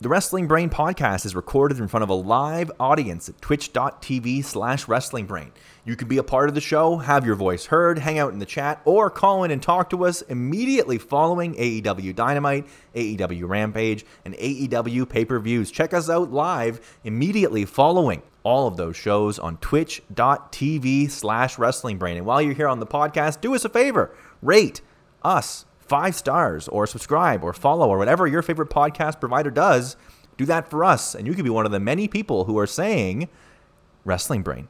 The Wrestling Brain podcast is recorded in front of a live audience at twitch.tv slash wrestlingbrain. You can be a part of the show, have your voice heard, hang out in the chat, or call in and talk to us immediately following AEW Dynamite, AEW Rampage, and AEW pay-per-views. Check us out live immediately following all of those shows on twitch.tv slash wrestlingbrain. And while you're here on the podcast, do us a favor, rate us five stars or subscribe or follow or whatever your favorite podcast provider does. Do that for us, and you could be one of the many people who are saying Wrestling Brain.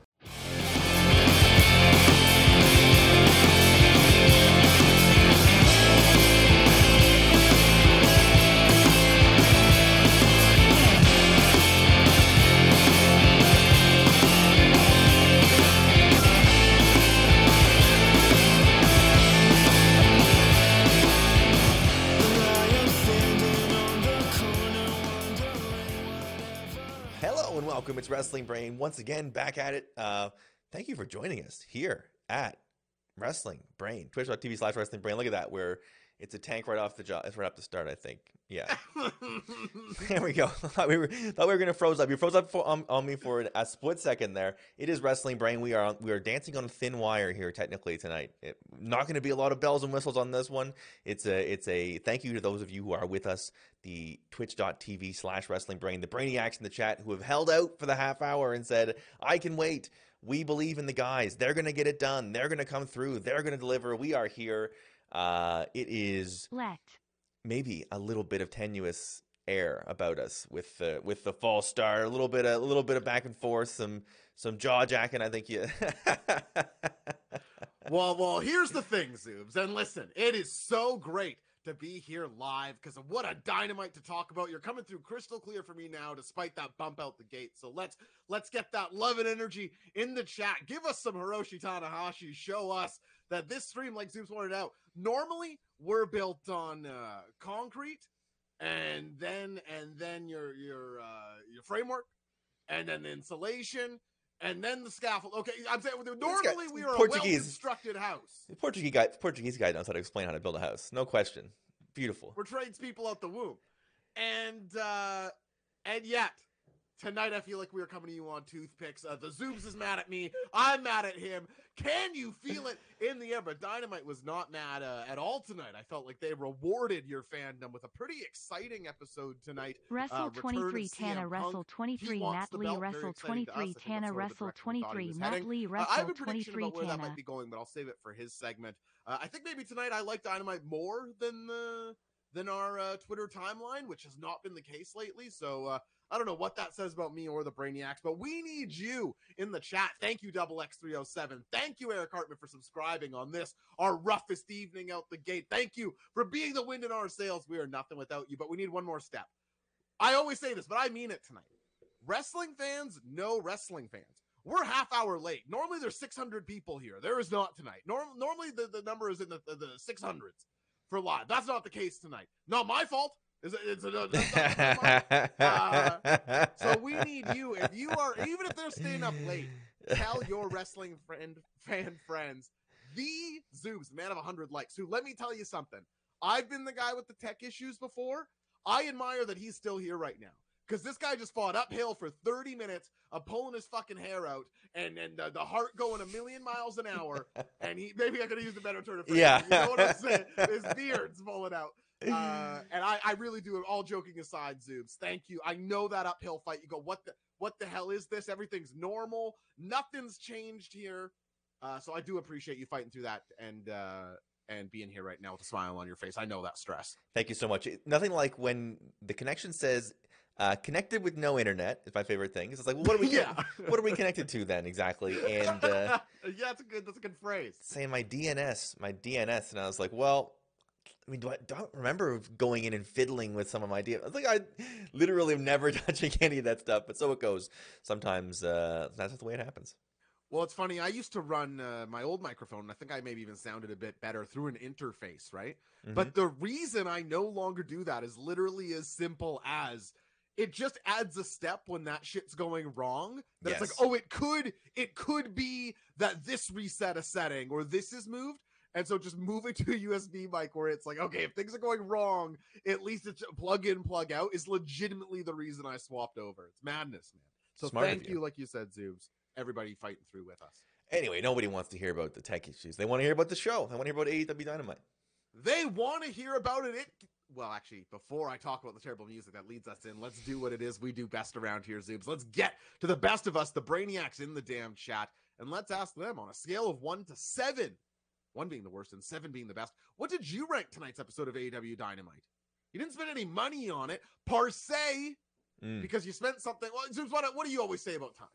It's Wrestling Brain once again back at it. Uh, thank you for joining us here at Wrestling Brain, twitch.tv slash Wrestling Brain. Look at that. Where it's a tank right off the job. It's right off the start, I think. Yeah. there we go. thought we were thought we were gonna froze up. You froze up for, on, me for a split second there. It is Wrestling Brain. We are we are dancing on thin wire here technically tonight. It, not going to be a lot of bells and whistles on this one. It's a it's a thank you to those of you who are with us. The twitch.tv slash Wrestling Brain, the brainiacs in the chat who have held out for the half hour and said, "I can wait." We believe in the guys. They're going to get it done. They're going to come through. They're going to deliver. We are here. Uh, it is Let. maybe a little bit of tenuous air about us with the with the false start, a little bit a little bit of back and forth, some some jaw jacking. I think you. well, well, here's the thing, Zoobs, and listen, it is so great to be here live because of what a dynamite to talk about. You're coming through crystal clear for me now, despite that bump out the gate. So let's let's get that love and energy in the chat. Give us some Hiroshi Tanahashi. Show us that this stream, like Zoobs pointed out, normally we're built on uh, concrete, and then and then your your uh, your framework, and then the insulation. And then the scaffold. Okay, I'm saying normally we are a Portuguese. well-constructed house. The Portuguese guy, Portuguese guy knows how to explain how to build a house. No question. Beautiful. We're tradespeople out the womb. And uh and yet tonight I feel like we are coming to you on toothpicks. Uh, the Zoobs is mad at me. I'm mad at him. Can you feel it in the air? But Dynamite was not mad uh, at all tonight. I felt like they rewarded your fandom with a pretty exciting episode tonight. Wrestle Uh, 23 Tana, Wrestle 23 He Matt Lee. Wrestle exciting to us. 23 Tana, that's sort of the Wrestle direction we thought he 23 was Matt. Lee, Uh, I have Wrestle a prediction 23 about where that Tana. might be going, but I'll save it for his segment. Uh, I think maybe tonight I like Dynamite more than the than our uh, Twitter timeline, which has not been the case lately. So uh, I don't know what that says about me or the Brainiacs, but we need you in the chat. Thank you, Double X three hundred seven. Thank you, Eric Hartman, for subscribing on this our roughest evening out the gate. Thank you for being the wind in our sails. We are nothing without you, but we need one more step. I always say this, but I mean it tonight. Wrestling fans no wrestling fans. We're half hour late. Normally there's 600 people here. There is not tonight. Norm- normally the, the number is in the, the, the 600s for live. That's not the case tonight. Not my fault. It's, it's, it's, it's Uh, so we need you. If you are, even if they're staying up late, tell your wrestling friend, fan friends, the Zoobs, man of 100 likes, who let me tell you something. I've been the guy with the tech issues before. I admire that he's still here right now. Because this guy just fought uphill for 30 minutes of pulling his fucking hair out and and the, the heart going a million miles an hour. And he maybe I could have used a better turn of phrase. Yeah. You know what I'm saying? His beard's falling out. Uh, and I, I really do. All joking aside, Zoobs, thank you. I know that uphill fight. You go, what the what the hell is this? Everything's normal. Nothing's changed here. Uh, so I do appreciate you fighting through that and uh, and being here right now with a smile on your face. I know that stress. Thank you so much. Nothing like when the connection says uh, connected with no internet is my favorite thing. It's like, well, what are we Yeah. what are we connected to then exactly? And uh, yeah, that's a good that's a good phrase. saying my DNS, my DNS, and I was like, well, I mean, do I don't remember going in and fiddling with some of my DNS. I like, I literally am never touching any of that stuff, but so it goes. Sometimes uh, that's just the way it happens. Well, it's funny. I used to run uh, my old microphone. and I think I maybe even sounded a bit better through an interface, right? Mhm. But the reason I no longer do that is literally as simple as it just adds a step when that shit's going wrong. That it's Yes. like, oh, it could, it could be that this reset a setting or this is moved. And so just moving to a USB mic where it's like, okay, if things are going wrong, at least it's plug in, plug out is legitimately the reason I swapped over. It's madness, man. So Smart thank you. you. like you said, Zoobs. Everybody fighting through with us. Anyway, nobody wants to hear about the tech issues. They want to hear about the show. They want to hear about AEW Dynamite. They want to hear about it. It well, actually, before I talk about the terrible music that leads us in, let's do what it is we do best around here, Zoobs. Let's get to the best of us, the brainiacs in the damn chat, and let's ask them on a scale of one to seven, one being the worst and seven being the best. What did you rank tonight's episode of AEW Dynamite? You didn't spend any money on it, per se, Mm. because you spent something. Well, Zoobs, what, what do you always say about time?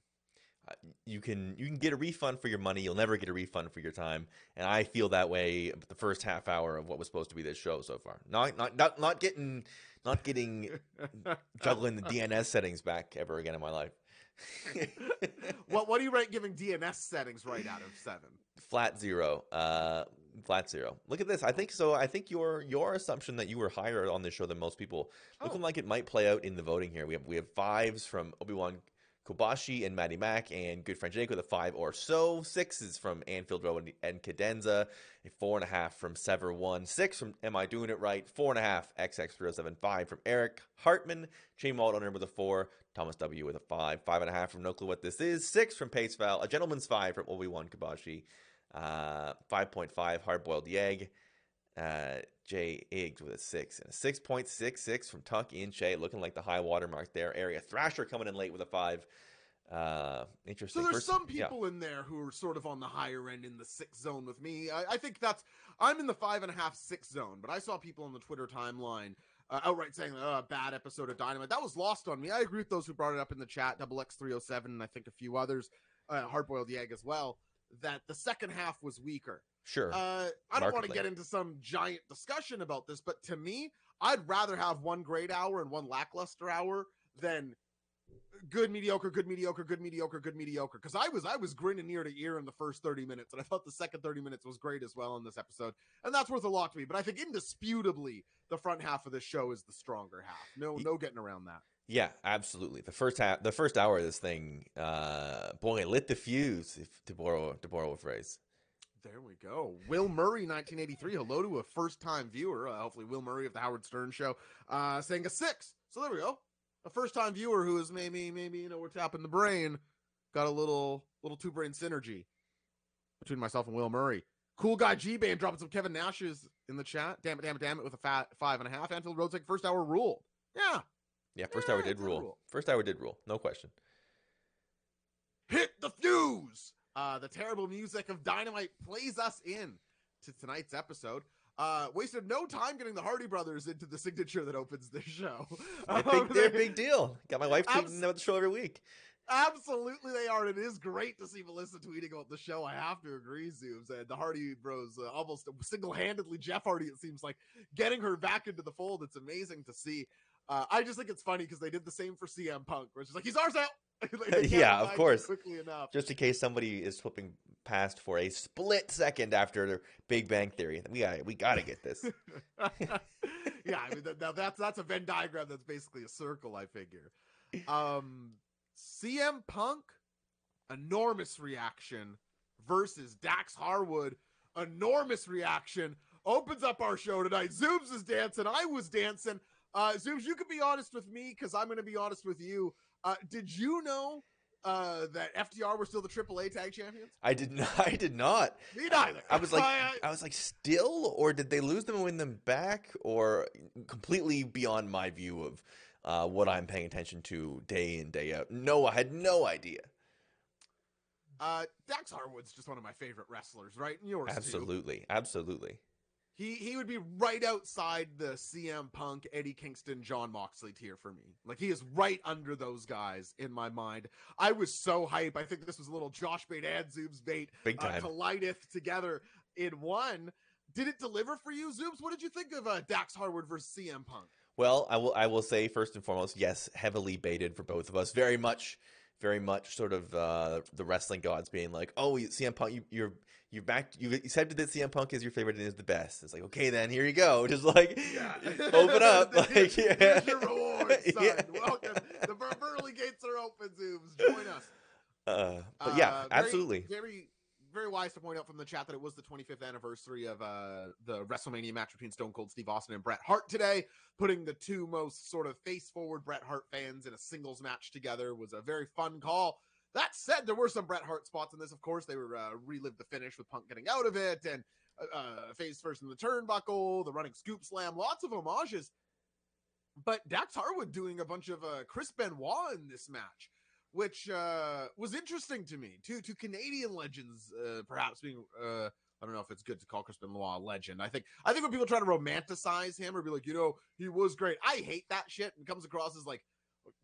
Uh, you can you can get a refund for your money. You'll never get a refund for your time, and I feel that way the first half hour of what was supposed to be this show so far. Not not not, not getting not getting juggling the DNS settings back ever again in my life. what what do you rank giving DNS settings right out of seven? Flat zero. Uh, flat zero. Look at this. I think so. I think your your assumption that you were higher on this show than most people looking Oh. like it might play out in the voting here. We have we have fives from Obi Wan Kobashi and Maddie Mack and good friend Jake with a five or so. Sixes from Anfield Road and, and Cadenza. A four and a half from Sever One. Six from Am I Doing It Right? Four and a half XX3075 from Eric Hartman. Shane Waldner with a four. Thomas W with a five. Five and a half from No Clue What This Is. Six from Pace Val. A Gentleman's Five from Obi Wan Kobashi. Uh, 5.5 Hard Boiled Yegg. Uh, Jay Iggs with a six and a 6.66 from Tuck in Shay, looking like the high watermark there. Area Thrasher coming in late with a five. Uh, interesting. So there's First- some yeah. people in there who are sort of on the higher end in the six zone with me. I, I think that's I'm in the five and a half six zone, but I saw people on the Twitter timeline uh, outright saying, "Oh, bad episode of Dynamite." That was lost on me. I agree with those who brought it up in the chat, Double X three hundred seven, and I think a few others, uh, Hard Boiled Egg as well. That the second half was weaker. Sure. Uh, I don't want to get into some giant discussion about this, but to me, I'd rather have one great hour and one lackluster hour than good mediocre, good mediocre, good mediocre, good mediocre. Because I was I was grinning ear to ear in the first thirty minutes, and I thought the second thirty minutes was great as well in this episode, and that's worth a lot to me. But I think indisputably the front half of this show is the stronger half. No, no getting around that. Yeah, absolutely. The first half, the first hour of this thing, uh, boy, lit the fuse. If to borrow to borrow a phrase. There we go. Will Murray, 1983. Hello to a first time viewer. Uh, hopefully, Will Murray of the Howard Stern Show, uh, saying a six. So there we go. A first time viewer who is maybe, maybe, you know, we're tapping the brain. Got a little, little two brain synergy between myself and Will Murray. Cool guy G Band dropping some Kevin Nash's in the chat. Damn it, damn it, damn it, with a fat five and a half. Anfield Road's like first hour rule. Yeah. Yeah, first Yeah, hour did rule. rule. First hour did rule. No question. hit the fuse. Uh, the terrible music of Dynamite plays us in to tonight's episode. Uh, wasted no time getting the Hardy Brothers into the signature that opens this show. Um, big, they're a big deal. Got my wife Abs- tweeting about the show every week. Absolutely, they are. And it is great to see Melissa tweeting about the show. I have to agree, Zoobs. And the Hardy Bros uh, almost single handedly, Jeff Hardy, it seems like, getting her back into the fold. It's amazing to see. Uh, I just think it's funny because they did the same for CM Punk, which is like, he's ours out. Like, Yeah, of course. Quickly enough. Just in case somebody is flipping past for a split second after their Big Bang Theory, we got we got to get this. yeah, I mean now that's that's a Venn diagram that's basically a circle. I figure. Um, CM Punk, enormous reaction versus Dax Harwood, enormous reaction opens up our show tonight. Zoobs is dancing. I was dancing. Uh, Zoobs, you can be honest with me because I'm going to be honest with you. Uh, did you know uh, that FTR were still the AAA Tag Champions? I did not. I did not. Me neither. I was like, I- I was like, still, or did they lose them and win them back, or completely beyond my view of uh, what I'm paying attention to day in day out? No, I had no idea. Uh, Dax Harwood's just one of my favorite wrestlers, right? And yours too. Absolutely, absolutely. He he would be right outside the CM Punk, Eddie Kingston, Jon Moxley tier for me. Like he is right under those guys in my mind. I was so hype. I think this was a little Josh bait and Zoom's bait Big time. uh, time. collideth together in one. Did it deliver for you, Zoobs? What did you think of uh, Dax Harwood versus CM Punk? Well, I will. I will say first and foremost, yes, heavily baited for both of us. Very much, very much, sort of uh, the wrestling gods being like, "Oh, you- CM Punk, you, you're you're back. You accepted that CM Punk is your favorite and is the best." It's like, okay, then here you go. Just like open up. like, yeah. Here's your reward, son. Yeah. Welcome. The Bur- Burley gates are open, Zoobs. Join us. Uh, but yeah, Uh, absolutely. Very, very wise to point out from the chat that it was the 25th anniversary of uh, the WrestleMania match between Stone Cold Steve Austin and Bret Hart today. Putting the two most sort of face forward Bret Hart fans in a singles match together was a very fun call. That said, there were some Bret Hart spots in this. Of course, they were uh, relived the finish with Punk getting out of it and uh, uh, face first in the turnbuckle, the running scoop slam, lots of homages. But Dax Harwood doing a bunch of uh, Chris Benoit in this match which uh, was interesting to me. Two two Canadian legends, uh, perhaps being. Uh, I don't know if it's good to call Chris Benoit a legend. I think I think when people try to romanticize him or be like, you know, he was great. I hate that shit and comes across as like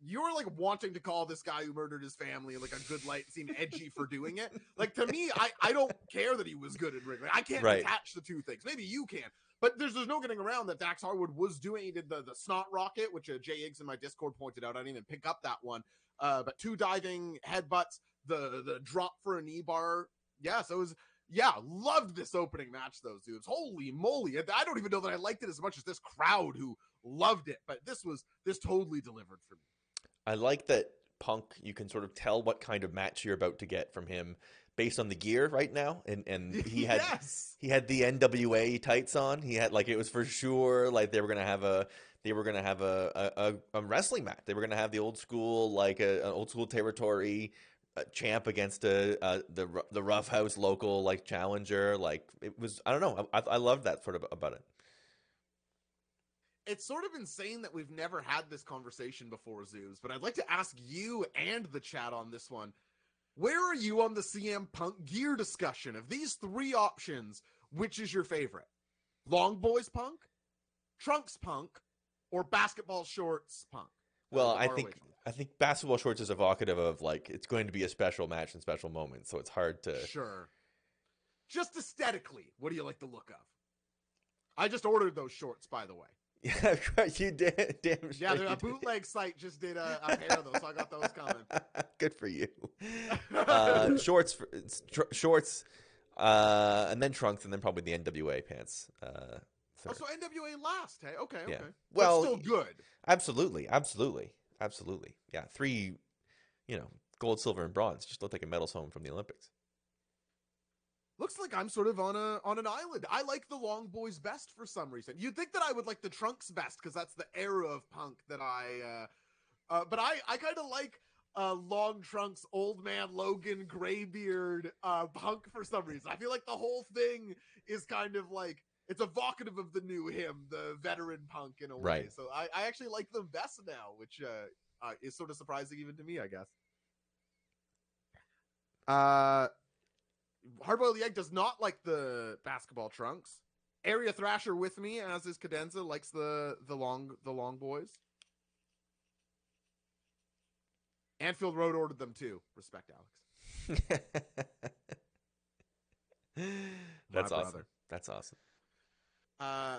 you're like wanting to call this guy who murdered his family like a good light seem edgy for doing it. Like to me, I I don't care that he was good in ring. Like, I can't Right. attach the two things. Maybe you can. But there's there's no getting around that Dax Harwood was doing. He did the the snot rocket, which uh, Jay Iggs in my Discord pointed out. I didn't even pick up that one. Uh, but two diving headbutts, the the drop for a knee bar. Yeah, so it was yeah, loved this opening match those dudes. Holy moly. I don't even know that I liked it as much as this crowd who loved it, but this was this totally delivered for me. I like that Punk. You can sort of tell what kind of match you're about to get from him based on the gear right now, and and he had yes. he had the NWA tights on. He had like it was for sure like they were gonna have a they were gonna have a a, a, a wrestling match. They were gonna have the old school like a, an old school territory uh, champ against a, uh the the rough house local like challenger. Like it was I don't know I I loved that sort of about it. It's sort of insane that we've never had this conversation before, Zoos, but I'd like to ask you and the chat on this one. Where are you on the CM Punk gear discussion? Of these three options, which is your favorite? Long boys punk, trunks punk, or basketball shorts punk? Well, I think. I think basketball shorts is evocative of like it's going to be a special match and special moment, so it's hard to. Sure. Just aesthetically, what do you like the look of? I just ordered those shorts, by the way. Yeah, you did. Damn Yeah, sure the you a did. bootleg site just did a, a pair of those, so I got those coming. Good for you. Uh, shorts, for, tr- shorts, uh, and then trunks, and then probably the NWA pants. Uh, Oh, so NWA last, hey? Okay, okay. Yeah. But Well, still good. absolutely, absolutely, absolutely. Yeah, three, you know, gold, silver, and bronze. Just looked like a medals home from the Olympics. Looks like I'm sort of on a on an island. I like the long boys best for some reason. You'd think that I would like the trunks best because that's the era of punk that I. uh uh But I I kind of like uh long trunks, old man Logan, graybeard, uh punk for some reason. I feel like the whole thing is kind of like it's evocative of the new him, the veteran punk in a way. Right. So I I actually like them best now, which uh, uh is sort of surprising even to me, I guess. Uh Hardboiled the Egg does not like the basketball trunks. Area Thrasher with me, as is Cadenza, likes the the long the long boys. Anfield Road ordered them too. Respect, Alex. That's My awesome. brother. That's awesome. Uh,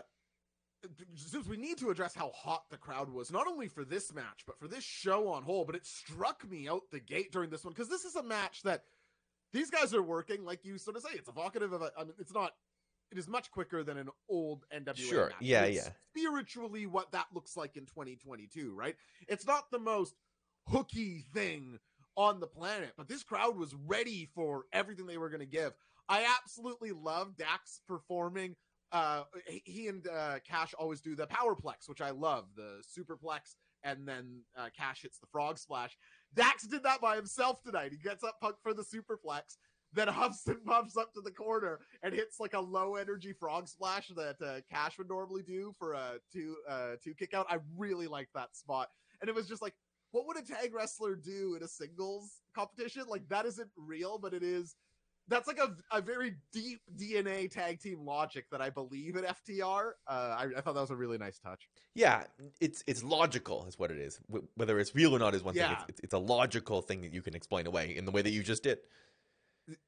since we need to address how hot the crowd was, not only for this match, but for this show on whole. But it struck me out the gate during this one because this is a match that these guys are working, like you sort of say, it's evocative of a. I mean, it's not. It is much quicker than an old NWA. Sure. match. Yeah, It's yeah. Spiritually, what that looks like in 2022, right? It's not the most hooky thing on the planet, but this crowd was ready for everything they were going to give. I absolutely love Dax performing. Uh, he- and uh, Cash always do the powerplex, which I love, the superplex, and then uh, Cash hits the frog splash. Dax did that by himself tonight. He gets up Punk for the superplex, then huffs and puffs up to the corner and hits like a low energy frog splash that uh, Cash would normally do for a two uh, two kick out. I really liked that spot, and it was just like, what would a tag wrestler do in a singles competition? Like that isn't real, but it is. That's like a, a very deep DNA tag team logic that I believe in FTR. Uh, I, I thought that was a really nice touch. Yeah, it's it's logical, is what it is. Wh- Whether it's real or not is one thing. It's, it's, it's a logical thing that you can explain away in the way that you just did.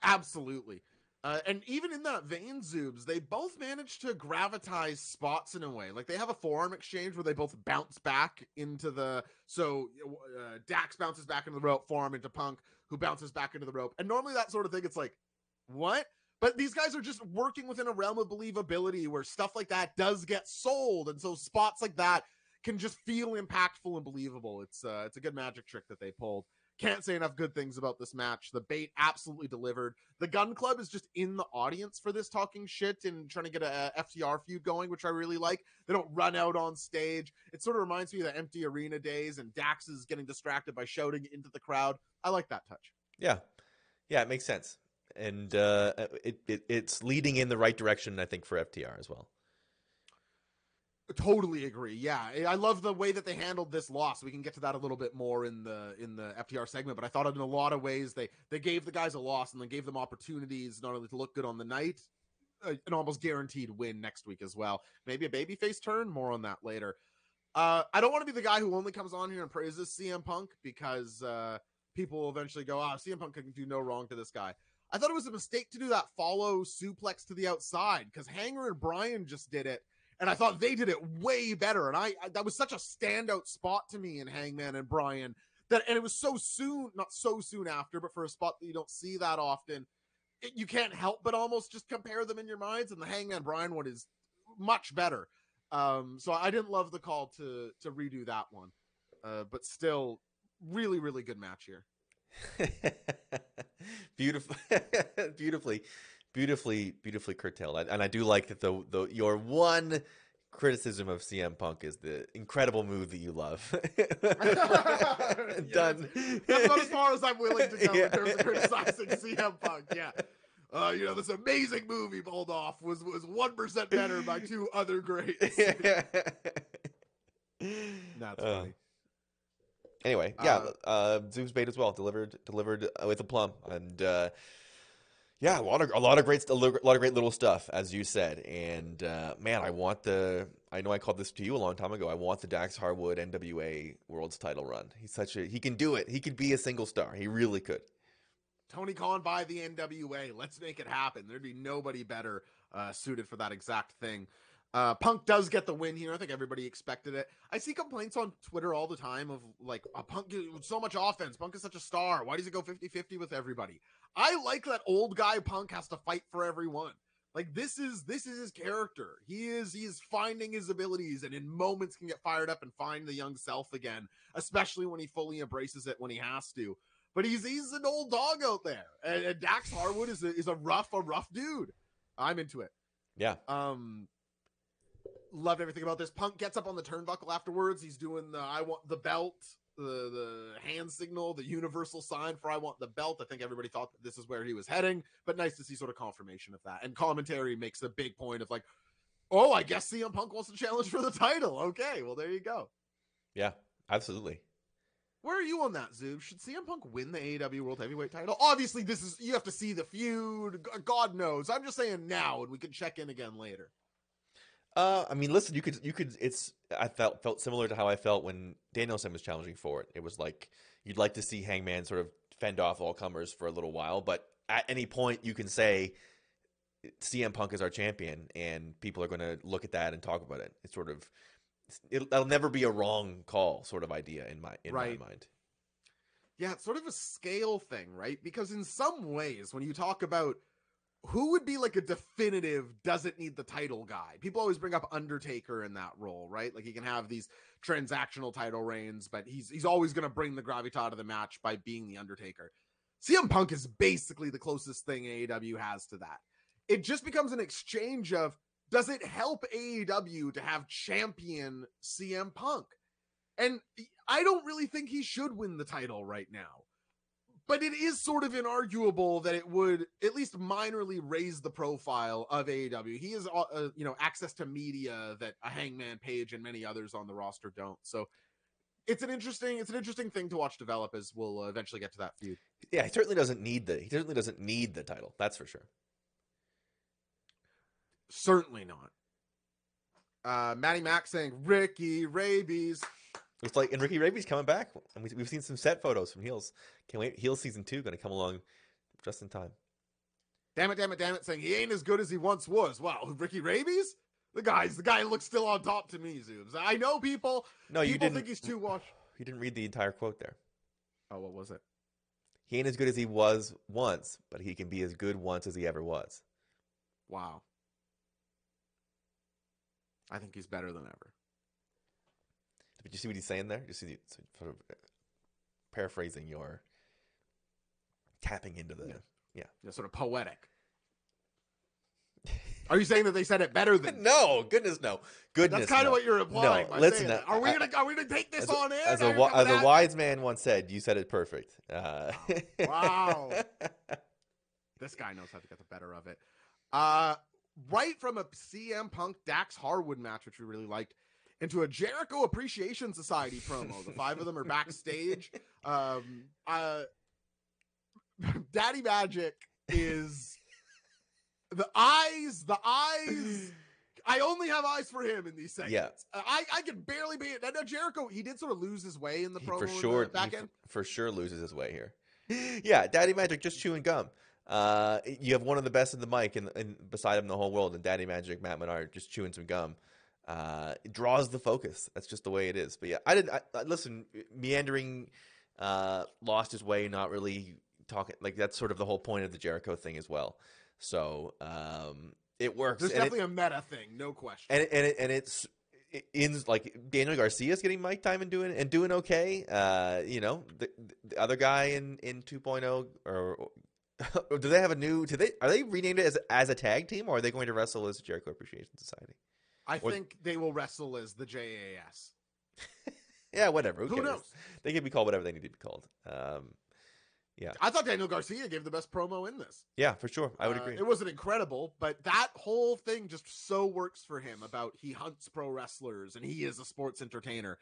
Absolutely. Uh, and even in that vein, Zoobs, they both managed to gravitize spots in a way. Like they have a forearm exchange where they both bounce back into the. So uh, Dax bounces back into the rope, forearm into Punk, who bounces back into the rope. And normally that sort of thing, it's like, what? But these guys are just working within a realm of believability where stuff like that does get sold, and so spots like that can just feel impactful and believable. It's uh, it's a good magic trick that they pulled. Can't say enough good things about this match. The bait absolutely delivered. The Gun Club is just in the audience for this talking shit and trying to get a, a FTR feud going, which I really like. They don't run out on stage. It sort of reminds me of the empty arena days and Dax is getting distracted by shouting into the crowd. I like that touch. Yeah, yeah, it makes sense, and uh, it, it it's leading in the right direction, I think, for FTR as well. Totally agree. Yeah, I love the way that they handled this loss. We can get to that a little bit more in the in the FTR segment, but I thought in a lot of ways they they gave the guys a loss and then gave them opportunities not only to look good on the night, uh, an almost guaranteed win next week as well. Maybe a babyface turn. More on that later. Uh, I don't want to be the guy who only comes on here and praises CM Punk because uh, people will eventually go, "Ah, oh, CM Punk can do no wrong to this guy." I thought it was a mistake to do that follow suplex to the outside because Hanger and Bryan just did it and I thought they did it way better. And I, I, that was such a standout spot to me in Hangman and Bryan that, and it was so soon, not so soon after, but for a spot that you don't see that often, it, you can't help but almost just compare them in your minds. And the Hangman Bryan one is much better. Um, so I didn't love the call to to redo that one, uh, but still, really, really good match here. Beautiful, beautifully beautifully, beautifully curtailed. And I do like that the the your one criticism of CM Punk is the incredible move that you love. Done. That's about as far as I'm willing to go yeah. in terms of criticizing CM Punk. Yeah. Uh, you know, this amazing movie pulled off was was one percent better by two other greats. That's uh, funny. Anyway, yeah, uh, uh, Zoom's bait as well delivered delivered with a plum, and uh, yeah, a lot of a lot of great a lot of great little stuff, as you said. And uh, man, I want the. I know I called this to you a long time ago. I want the Dax Harwood NWA World's Title run. He's such a he can do it. He could be a single star. He really could. Tony Khan by the NWA. Let's make it happen. There'd be nobody better uh, suited for that exact thing. Uh, Punk does get the win here. I think everybody expected it. I see complaints on Twitter all the time of like, oh, Punk so much offense. Punk is such a star. Why does it go 50 50 with everybody? I like that old guy Punk has to fight for everyone. Like this is this is his character. He is he is finding his abilities and in moments can get fired up and find the young self again, especially when he fully embraces it when he has to. But he's he's an old dog out there. And, and Dax Harwood is a, is a rough a rough dude. I'm into it. Yeah. Um loved everything about this. Punk gets up on the turnbuckle afterwards. He's doing the I want the belt the the hand signal, the universal sign for I want the belt. I think everybody thought that this is where he was heading, but nice to see sort of confirmation of that. And commentary makes a big point of like, oh, I guess CM Punk wants to challenge for the title. Okay, well there you go. Yeah, absolutely. Where are you on that, Zoob? Should CM Punk win the AEW World Heavyweight title? Obviously, this is you have to see the feud. God knows. I'm just saying now, and we can check in again later. Uh, I mean, listen, you could, you could. It's. I felt felt similar to how I felt when Danielson was challenging for it. It was like you'd like to see Hangman sort of fend off all comers for a little while, but at any point you can say CM Punk is our champion, and people are going to look at that and talk about it. It's sort of it'll, will never be a wrong call, sort of idea in my in right. my mind. Yeah, it's sort of a scale thing, right? Because in some ways, when you talk about who would be like a definitive doesn't need the title guy? People always bring up Undertaker in that role, right? Like he can have these transactional title reigns, but he's he's always going to bring the gravitas to the match by being the Undertaker. CM Punk is basically the closest thing AEW has to that. It just becomes an exchange of does it help AEW to have champion CM Punk? And I don't really think he should win the title right now but it is sort of inarguable that it would at least minorly raise the profile of AEW. He has, uh, uh, you know, access to media that a Hangman Page and many others on the roster don't. So it's an interesting, it's an interesting thing to watch develop as we'll uh, eventually get to that feud. Yeah, he certainly doesn't need the he certainly doesn't need the title. That's for sure. Certainly not. Uh, Maddie Mack saying Ricky Rabies. Looks like and Ricky Raby's coming back, and we, have seen some set photos from Heels. Can't wait. Heels season two going to come along just in time. Damn it! Damn it! Damn it! Saying he ain't as good as he once was. Wow, Ricky Rabies. The guy's the guy looks still on top to me, Zoobs. I know people. No, you people didn't think he's too washed. You didn't read the entire quote there. Oh, what was it? He ain't as good as he was once, but he can be as good once as he ever was. Wow. I think he's better than ever. Did you see what he's saying there? You see, sort of paraphrasing your tapping into the. Yeah, sort of poetic. Are you saying that they said it better than? no, goodness no, goodness. That's kind no. of what you're implying. No, listen, that. Are we gonna are we gonna take this a, on air? as a you're wi- coming as a wise man once said, you said it perfect. Uh, Wow. This guy knows how to get the better of it. Uh, right from a CM Punk Dax Harwood match, which we really liked, into a Jericho Appreciation Society promo. The five of them are backstage. Um, uh, Daddy Magic is the eyes, the eyes. I only have eyes for him in these segments. Uh, I I can barely be. I know Jericho. He did sort of lose his way in the he promo for in the sure, back he end. for sure loses his way here. Yeah, Daddy Magic just chewing gum. Uh, you have one of the best in the mic, and, and beside him the whole world, and Daddy Magic, Matt Menard, just chewing some gum. Uh, it draws the focus. That's just the way it is. But yeah, I didn't. I, I, listen, meandering, uh, lost his way, not really talking. Like that's sort of the whole point of the Jericho thing as well. So um, it works. There's and it- definitely a meta thing, no question. and and it, and it's in like Daniel Garcia's getting mic time and doing and doing okay. Uh, you know, the, the other guy in in 2.0 or, or do they have a new? Do they are they renamed it as as a tag team or are they going to wrestle as Jericho Appreciation Society? I think they will wrestle as the JAS. Yeah, whatever. Who, Who cares? knows? They can be called whatever they need to be called. Um, yeah. I thought Daniel Garcia gave the best promo in this. yeah, for sure. I would Uh, agree. It wasn't incredible, but that whole thing just so works for him about he hunts pro wrestlers and he is a sports entertainer.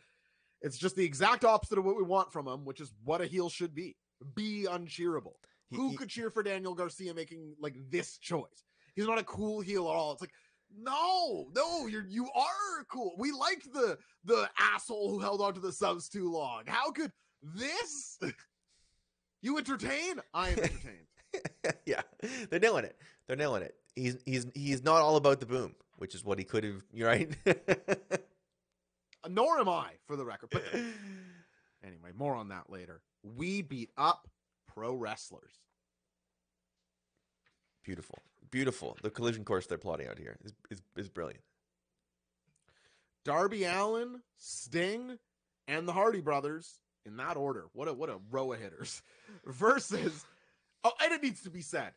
It's just the exact opposite of what we want from him, which is what a heel should be. Be uncheerable. He- Who he- could cheer for Daniel Garcia making like this choice? He's not a cool heel at all. It's like, no, no, you're you are cool. We liked the the asshole who held on to the subs too long. How could this you entertain? I am entertained. yeah, they're nailing it. They're nailing it. He's he's he's not all about the boom, which is what he could have. You're right. Nor am I, for the record. But anyway, more on that later. We beat up pro wrestlers. Beautiful, beautiful. The collision course they're plotting out here is is, is brilliant. Darby Allin, Sting, and the Hardy Brothers in that order. What a what a row of hitters. Versus Oh, and it needs to be said.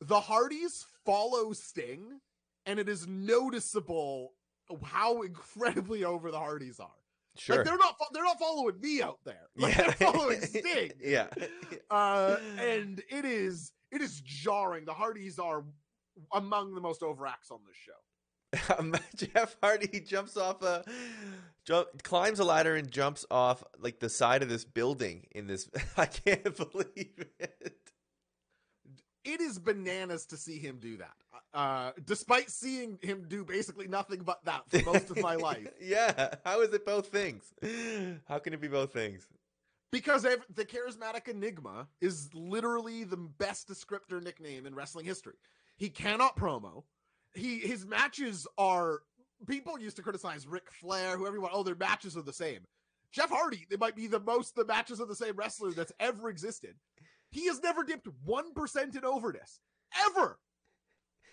The Hardys follow Sting, and it is noticeable how incredibly over the Hardys are. Sure. Like they're not they're not following me out there. Like they're following Sting. yeah. uh, and it is it is jarring. The Hardys are among the most overacts on this show. Jeff Hardy jumps off a jump, climbs a ladder and jumps off like the side of this building in this. I can't believe it. It is bananas to see him do that. Uh, despite seeing him do basically nothing but that for most of my life, yeah. How is it both things? How can it be both things? because the charismatic enigma is literally the best descriptor nickname in wrestling history. He cannot promo. He his matches are people used to criticize Ric Flair, whoever you want. Oh, their matches are the same. Jeff Hardy, they might be the most the matches of the same wrestler that's ever existed. He has never dipped one percent in overness ever.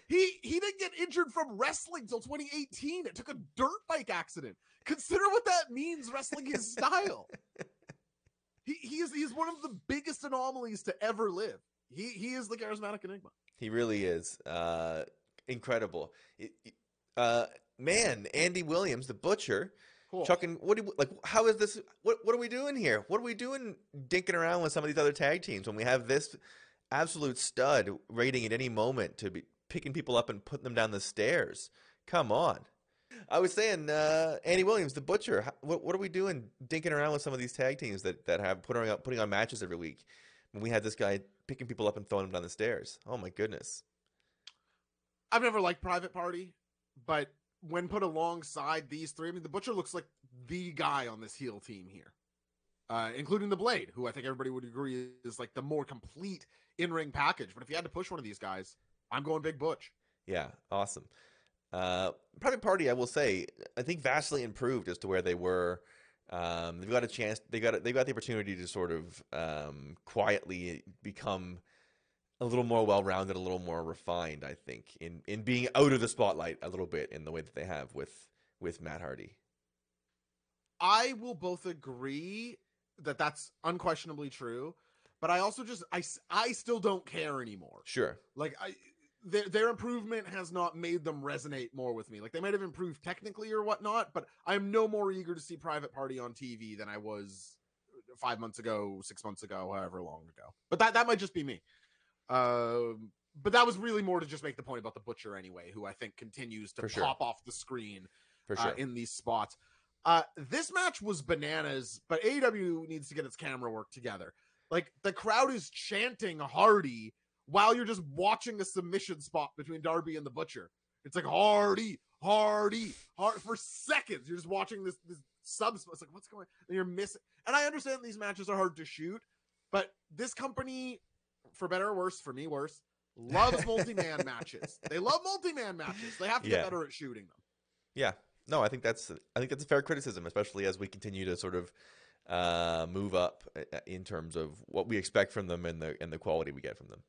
He he didn't get injured from wrestling till 2018. It took a dirt bike accident. Consider what that means wrestling his style. He he is he's one of the biggest anomalies to ever live. He he is the charismatic enigma. He really is uh, incredible. It- it- uh, man, Andy Williams, the butcher, Cool. chucking. What do you, like? How is this? What What are we doing here? What are we doing, dinking around with some of these other tag teams when we have this absolute stud rating at any moment to be picking people up and putting them down the stairs? Come on. I was saying, uh, Andy Williams, the butcher. how- What, what are we doing, dinking around with some of these tag teams that, that have putting on, putting on matches every week? We had this guy picking people up and throwing them down the stairs. Oh my goodness. I've never liked Private Party, but when put alongside these three, I mean, the Butcher looks like the guy on this heel team here, uh, including the Blade, who I think everybody would agree is like the more complete in-ring package. But if you had to push one of these guys, I'm going Big Butch. Yeah, awesome. Uh, Private Party, I will say, I think vastly improved as to where they were. Um, they've got a chance. They got they got the opportunity to sort of um, quietly become a little more well-rounded, a little more refined. I think in in being out of the spotlight a little bit in the way that they have with with Matt Hardy. I will both agree that that's unquestionably true, but I also just I I still don't care anymore. Sure. Like I their their improvement has not made them resonate more with me. Like they might have improved technically or whatnot, but I'm no more eager to see Private Party on TV than I was five months ago, six months ago, however long ago. But that that might just be me. Um, but that was really more to just make the point about the butcher anyway, who I think continues to For sure. pop off the screen For uh, sure. in these spots. Uh, this match was bananas, but AEW needs to get its camera work together. Like the crowd is chanting Hardy while you're just watching a submission spot between Darby and the Butcher. It's like Hardy, Hardy, hard for seconds. You're just watching this this sub. It's like what's going? on? And you're missing. And I understand these matches are hard to shoot, but this company, for better or worse, for me worse, loves multi-man matches. They love multi-man matches. They have to Yeah. get better at shooting them. Yeah. No, I think that's I think that's a fair criticism, especially as we continue to sort of uh, move up uh, in terms of what we expect from them and the and the quality we get from them.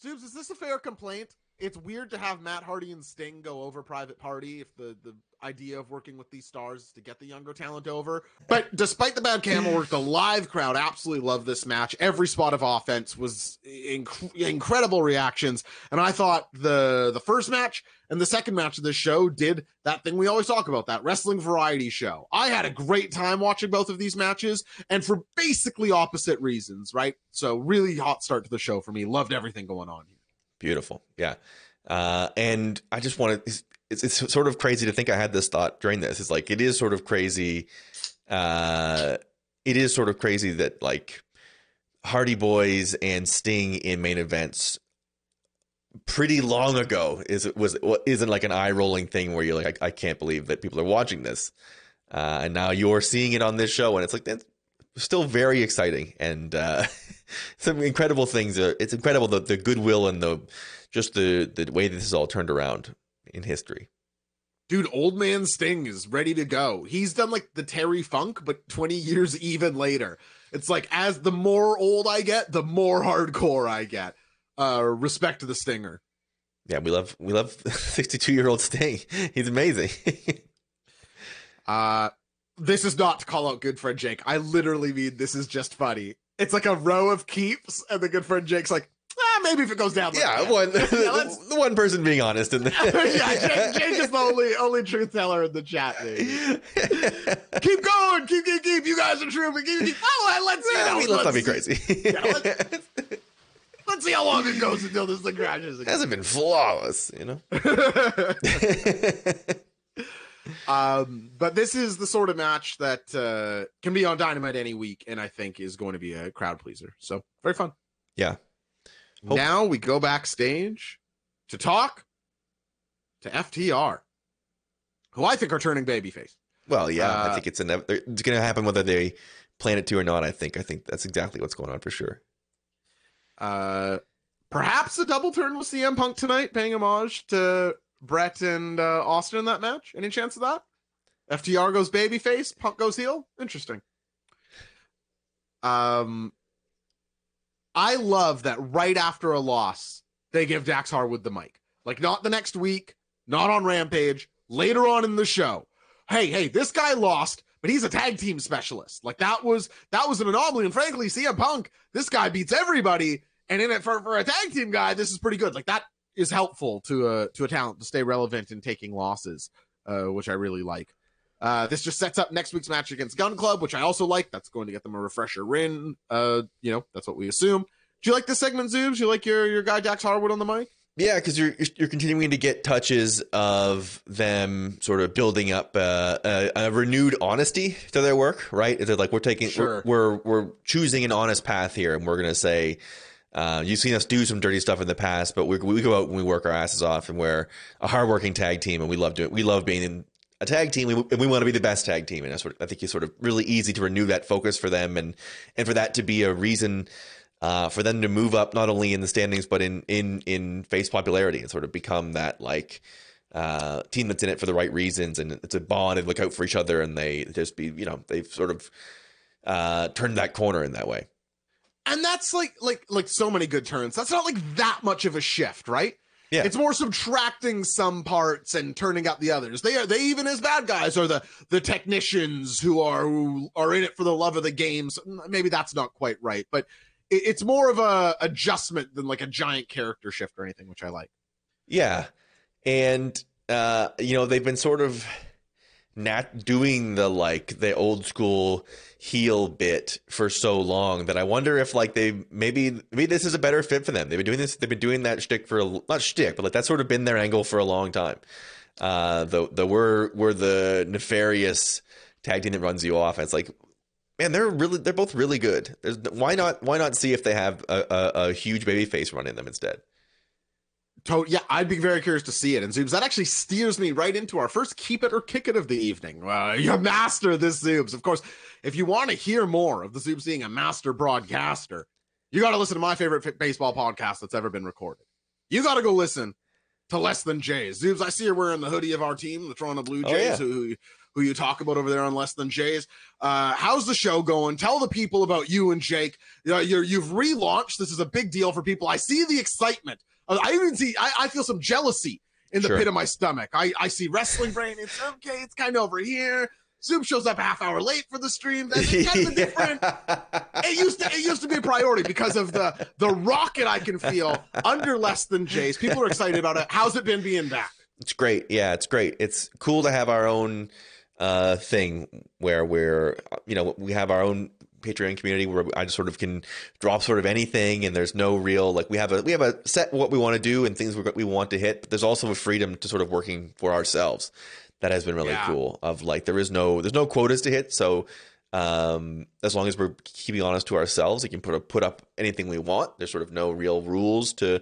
Zoobs, is this a fair complaint? It's weird to have Matt Hardy and Sting go over Private Party if the, the idea of working with these stars is to get the younger talent over. But despite the bad camera work, the live crowd absolutely loved this match. Every spot of offense was inc- incredible reactions. And I thought the the first match and the second match of this show did that thing we always talk about, that wrestling variety show. I had a great time watching both of these matches and for basically opposite reasons, right? So really hot start to the show for me. Loved everything going on here. Beautiful. Yeah. Uh, and I just wanted, it's, it's, it's sort of crazy to think I had this thought during this. It's like, it is sort of crazy. Uh, it is sort of crazy that like Hardy Boys and Sting in main events pretty long ago is it was isn't like an eye rolling thing where you're like I, I can't believe that people are watching this uh, and now you're seeing it on this show and it's like that's still very exciting and uh, some incredible things it's incredible the, the goodwill and the just the the way this is all turned around in history Dude, old man Sting is ready to go. He's done like the Terry Funk, but 20 years even later. It's like as the more old I get, the more hardcore I get. Uh respect to the Stinger. yeah we love we love 62 year old Sting he's amazing Uh this is not to call out good friend Jake. I literally mean this is just funny. It's like a row of keeps, and the good friend Jake's like, ah, maybe if it goes down. yeah like one that." Yeah, the one person being honest in the yeah, Jake, Jake is the only only truth teller in the chat. Keep going, keep, keep, keep. You guys are true, but keep, keep. Oh, let's see. How- mean, let's not be crazy. Yeah, let's- Let's see how long it goes until this thing crashes. It hasn't been flawless, you know. Um, but this is the sort of match that uh, can be on Dynamite any week, and I think is going to be a crowd pleaser. So very fun. Yeah. Hope- Now we go backstage to talk to FTR, who I think are turning babyface. well, yeah, I Uh, think it's inev- it's going to happen whether they plan it to or not. I think. I think that's exactly what's going on for sure. Uh, perhaps a double turn with CM Punk tonight, paying homage to Bret and uh, Austin in that match. Any chance of that? FTR goes babyface, Punk goes heel. Interesting. Um, I love that right after a loss, they give Dax Harwood the mic. Like not the next week, not on Rampage, later on in the show. Hey, hey, this guy lost, but he's a tag team specialist. Like that was that was an anomaly. And frankly, CM Punk, this guy beats everybody. And in it for, for a tag team guy, this is pretty good. Like that is helpful to a to a talent to stay relevant in taking losses, uh, which I really like. Uh, this just sets up next week's match against Gun Club, which I also like. That's going to get them a refresher win. Uh, you know, that's what we assume. Do you like this segment, Zoobs? You like your your guy Dax Harwood on the mic? Yeah, because you're you're continuing to get touches of them sort of building up uh, a, a renewed honesty to their work, right? They're like we're taking Sure. we're, we're we're choosing an honest path here, and we're gonna say. Uh, you've seen us do some dirty stuff in the past, but we, we go out and we work our asses off, and we're a hardworking tag team, and we love doing. We love being in a tag team, and we want to be the best tag team, and that's what I think it's sort of really easy to renew that focus for them, and and for that to be a reason uh, for them to move up not only in the standings but in in in face popularity and sort of become that like uh, team that's in it for the right reasons and it's a bond and look out for each other and they just be you know they've sort of uh, turned that corner in that way. And that's like like like so many good turns that's not like that much of a shift right Yeah. It's more subtracting some parts and turning out the others. They are they even as bad guys are the the technicians who are who are in it for the love of the games. Maybe that's not quite right, but it, it's more of a adjustment than like a giant character shift or anything, which I like. Yeah. And uh, you know, they've been sort of not doing the like the old school heel bit for so long that I wonder if like they maybe maybe this is a better fit for them. They've been doing this. They've been doing that shtick for a, not shtick, but like that's sort of been their angle for a long time. Uh, the the we're we're the nefarious tag team that runs you off. It's like, man, they're really they're both really good. There's, why not why not see if they have a, a, a huge baby face running them instead? To- yeah, I'd be very curious to see it. And Zoobs, that actually steers me right into our first keep it or kick it of the evening. Uh, you master this Zoobs. Of course, if you want to hear more of the Zoobs being a master broadcaster, you got to listen to my favorite f- baseball podcast that's ever been recorded. You got to go listen to Less Than Jays. Zoobs, I see you're wearing the hoodie of our team, the Toronto Blue Oh, Jays, yeah. who, who you talk about over there on Less Than Jays. Uh, how's the show going? Tell the people about you and Jake. You know, you're, you've relaunched. This is a big deal for people. I see the excitement. Uh, I even see, I, I feel some jealousy in the Sure. pit of my stomach. I, I see wrestling brain. It's okay. It's kind of over here. Zoobs shows up a half hour late for the stream. That's kind of a different. It used to it used to be a priority because of the the rocket I can feel under less than Jays. People are excited about it. How's it been being back? It's great. Yeah, it's great. It's cool to have our own uh, thing where we're, you know, we have our own Patreon community where I just sort of can drop sort of anything, and there's no real like we have a we have a set what we want to do and things we we want to hit, but there's also a freedom to sort of working for ourselves. That has been really Yeah. cool. Of like there is no there's no quotas to hit, so um, as long as we're keeping honest to ourselves, we can put a, put up anything we want. There's sort of no real rules to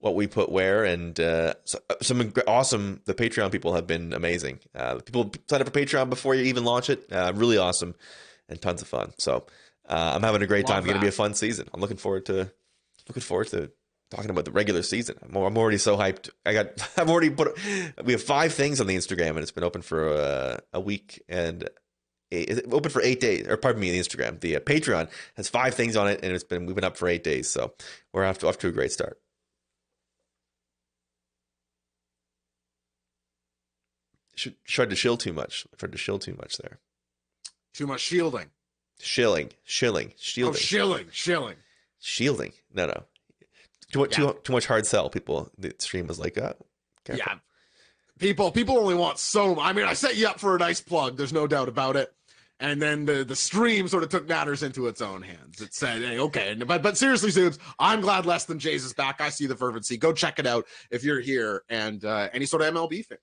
what we put where, and uh, so, some awesome. The Patreon people have been amazing. Uh, people sign up for Patreon before you even launch it. Uh, really awesome and tons of fun. So uh, I'm having a great Love time. It's gonna be a fun season. I'm looking forward to looking forward to talking about the regular season. I'm, I'm already so hyped. I got I've already put we have five things on the Instagram and it's been open for uh, a week and eight, open for eight days or pardon me the Instagram the uh, Patreon has five things on it and it's been we've been up for eight days so we're off to, off to a great start. Should tried to shill too much. Tried to shill too much there. Too much shielding. Shilling, shilling, shielding. Oh, shielding, shilling, shilling. shielding. No, no. Too much, Yeah. too, too much hard sell. People, the stream was like, oh, careful. Yeah. People people only want so I mean, I set you up for a nice plug, there's no doubt about it. And then the, the stream sort of took matters into its own hands. It said, hey, okay. But but seriously, Zoobs, I'm glad Less Than Jays is back. I see the fervency. Go check it out if you're here and uh, any sort of MLB fan.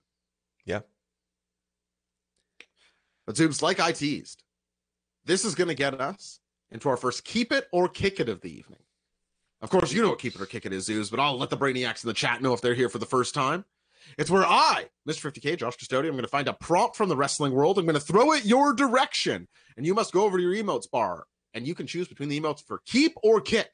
Yeah. But Zoobs, like I teased, this is going to get us into our first keep it or kick it of the evening. Of course, you know what keep it or kick it is, Zoobs, but I'll let the Brainiacs in the chat know if they're here for the first time. It's where I, Mr. 50K, Josh Custodian, I'm going to find a prompt from the wrestling world. I'm going to throw it your direction, and you must go over to your emotes bar, and you can choose between the emotes for keep or kick.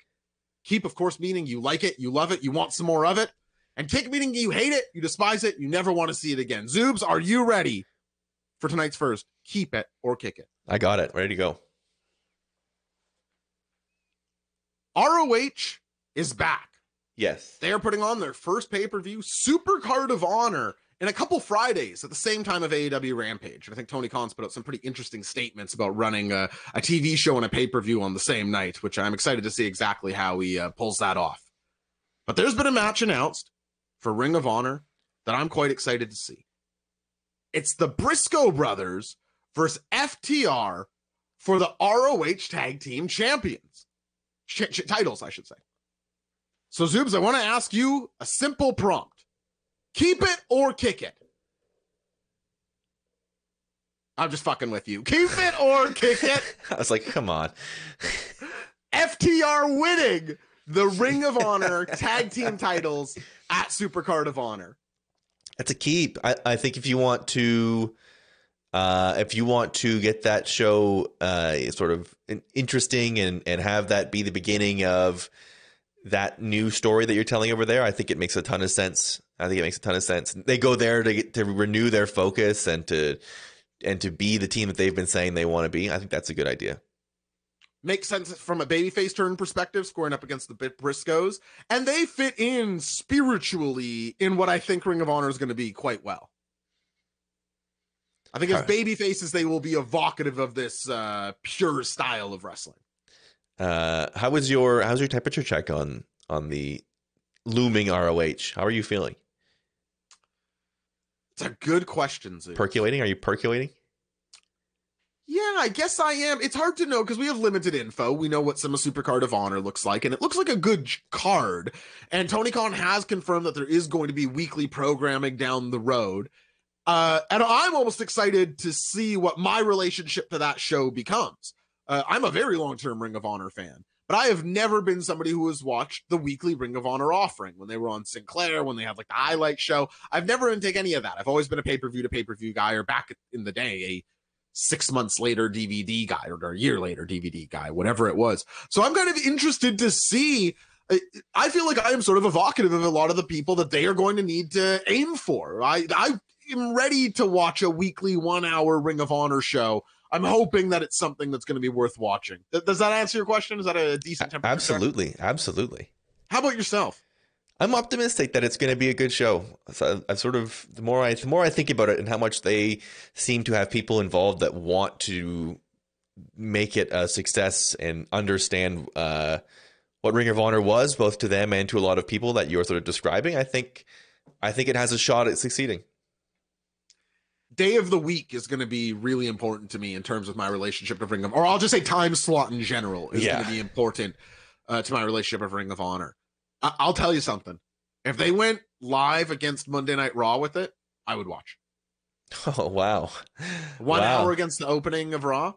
Keep, of course, meaning you like it, you love it, you want some more of it. And kick meaning you hate it, you despise it, you never want to see it again. Zoobs, are you ready for tonight's first keep it or kick it? I got it. Ready to go. ROH is back. Yes. They are putting on their first pay per view, Super Card of Honor, in a couple Fridays at the same time of AEW Rampage. And I think Tony Khan's put out some pretty interesting statements about running a, a TV show and a pay per view on the same night, which I'm excited to see exactly how he uh, pulls that off. But there's been a match announced for Ring of Honor that I'm quite excited to see. It's the Briscoe brothers versus FTR for the ROH Tag Team Champions. Ch- ch- titles, I should say. So, Zoobs, I want to ask you a simple prompt keep it or kick it? I'm just fucking with you. Keep it or kick it? I was like, come on. FTR winning the Ring of Honor tag team titles at Supercard of Honor. That's a keep. I, I think if you want to, uh, if you want to get that show uh, sort of interesting and and have that be the beginning of that new story that you're telling over there, I think it makes a ton of sense. I think it makes a ton of sense. They go there to to renew their focus and to and to be the team that they've been saying they want to be. I think that's a good idea. Makes sense from a babyface turn perspective, scoring up against the Bit Briscoes, and they fit in spiritually in what I think Ring of Honor is going to be quite well. I think as baby faces, they will be evocative of this uh, pure style of wrestling. Uh, how was your how's your temperature check on on the looming ROH? How are you feeling? It's a good question, Zeus. Percolating? Are you percolating? Yeah, I guess I am. It's hard to know because we have limited info. We know what Sima Supercard of Honor looks like, and it looks like a good card. And Tony Khan has confirmed that there is going to be weekly programming down the road. Uh, and I'm almost excited to see what my relationship to that show becomes. Uh, I'm a very long term Ring of Honor fan, but I have never been somebody who has watched the weekly Ring of Honor offering when they were on Sinclair, when they had like the highlight show. I've never been take any of that. I've always been a pay per view to pay per view guy, or back in the day, a six months later DVD guy or, a year later DVD guy, whatever it was. So I'm kind of interested to see. I- I feel like I am sort of evocative of a lot of the people that they are going to need to aim for. I I am ready to watch a weekly one hour Ring of Honor show. I'm hoping that it's something that's going to be worth watching. Does that answer your question? Is that a decent temperature? check? Absolutely, absolutely. How about yourself? I'm optimistic that it's going to be a good show. So I sort of the more I the more I think about it and how much they seem to have people involved that want to make it a success and understand uh, what Ring of Honor was, both to them and to a lot of people that you're sort of describing. I think I think it has a shot at succeeding. day of the week is going to be really important to me in terms of my relationship to Ring of, Honor, or I'll just say time slot in general is Yeah. going to be important uh, to my relationship of Ring of Honor. I- I'll tell you something. If they went live against Monday Night Raw with it, I would watch. Oh wow, One Wow. hour against the opening of Raw.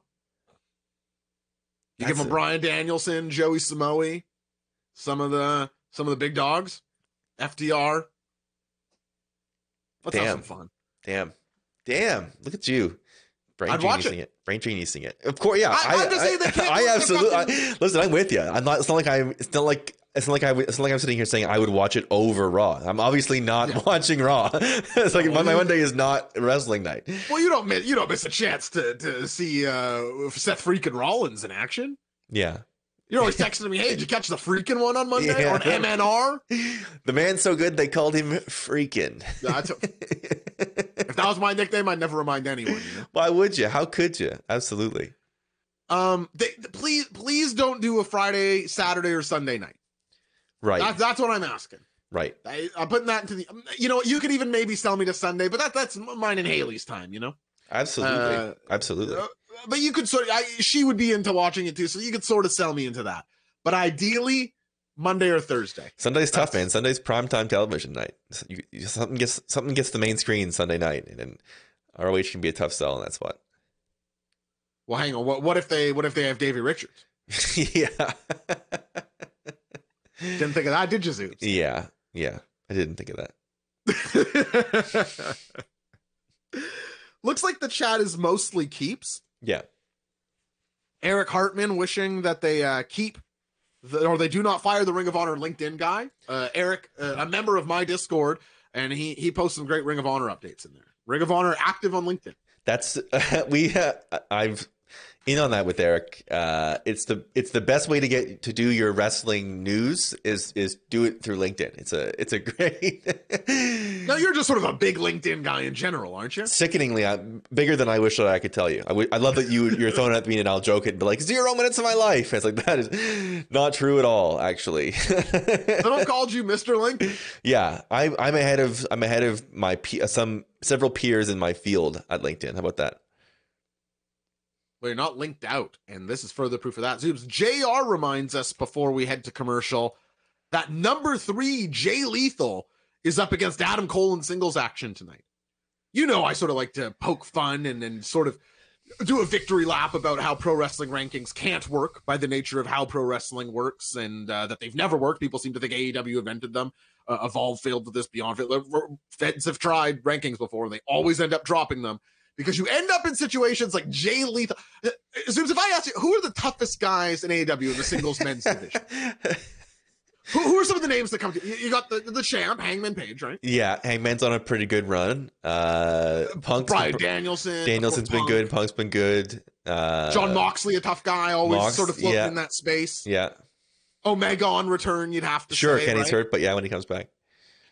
You give them a- Bryan Danielson, Joey Samoe, some of the some of the big dogs, FTR. Let's have Damn. some fun. Damn. Damn. Look at you. Brain I'd geniusing it. Brain geniusing it. Of course, yeah. I- I'm just saying I, absolutely. I- listen, I'm with you. I'm not. It's not like I'm. It's not like. It's not like I. would- It's not like I'm sitting here saying I would watch it over Raw. I'm obviously not Yeah. watching Raw. it's like my, my Monday is not wrestling night. Well, you don't miss you don't miss a chance to to see uh Seth freaking Rollins in action. Yeah. You're always texting me, "Hey, did you catch the freaking one on Monday Yeah. on MNR?" The man's so good they called him freaking. That's if that was my nickname, I'd never remind anyone. You know? Why would you? How could you? Absolutely. Um, they, please, please don't do a Friday, Saturday, or Sunday night. Right. That's that's what I'm asking. right. I, I'm putting that into the. You know, you could even maybe sell me to Sunday, but that that's mine and Haley's time. You know. Absolutely. Uh, Absolutely. Uh, but you could sort of, I, she would be into watching it too, so you could sort of sell me into that. But ideally, Monday or Thursday. Sunday's tough, man. Sunday's primetime television night. You, you, something gets something gets the main screen Sunday night, and then ROH can be a tough sell, and that's what. Well, hang on. What what if they what if they have Davey Richards? yeah, Didn't think of that, did you, Zeus? yeah, yeah. I didn't think of that. Looks like the chat is mostly keeps. Yeah, Eric Hartman wishing that they uh, keep the, or they do not fire the Ring of Honor LinkedIn guy. Uh, Eric, uh, a member of my Discord, and he he posts some great Ring of Honor updates in there. Ring of Honor active on LinkedIn. that's we. Uh, I've in on that with Eric. Uh, it's the it's the best way to get to do your wrestling news is is do it through LinkedIn. It's a it's a great. Now you're just sort of a big LinkedIn guy in general, aren't you? Sickeningly, I'm bigger than I wish that I could tell you. I I love that you you're throwing at me and I'll joke it and be like zero minutes of my life. It's like that is not true at all, actually. Someone called you Mr. Link. yeah, I, I'm ahead of I'm ahead of my pe- some several peers in my field at LinkedIn. How about that? You're not linked out, and this is further proof of that. Zoobs, JR reminds us before we head to commercial that number three, Jay Lethal, is up against Adam Cole in singles action tonight. You know, I sort of like to poke fun and then sort of do a victory lap about how pro wrestling rankings can't work by the nature of how pro wrestling works and uh, that they've never worked. People seem to think AEW invented them. Uh, Evolve failed with this, Beyond. Feds have tried rankings before, and they always end up dropping them because you end up in situations like Jay Lethal. Zoobs, if I ask you, who are the toughest guys in AEW in the singles men's division? Who, who are some of the names that come to you? You got the the champ, Hangman Page, right? Yeah, Hangman's on a pretty good run. Uh, Punk's Bryan Danielson. Danielson's been Punk, good. Punk's been good. Uh, Jon Moxley, a tough guy, always Mox, sort of floating yeah. in that space. Yeah, Omega on return, you'd have to sure. say, Kenny's right? hurt, but yeah, when he comes back,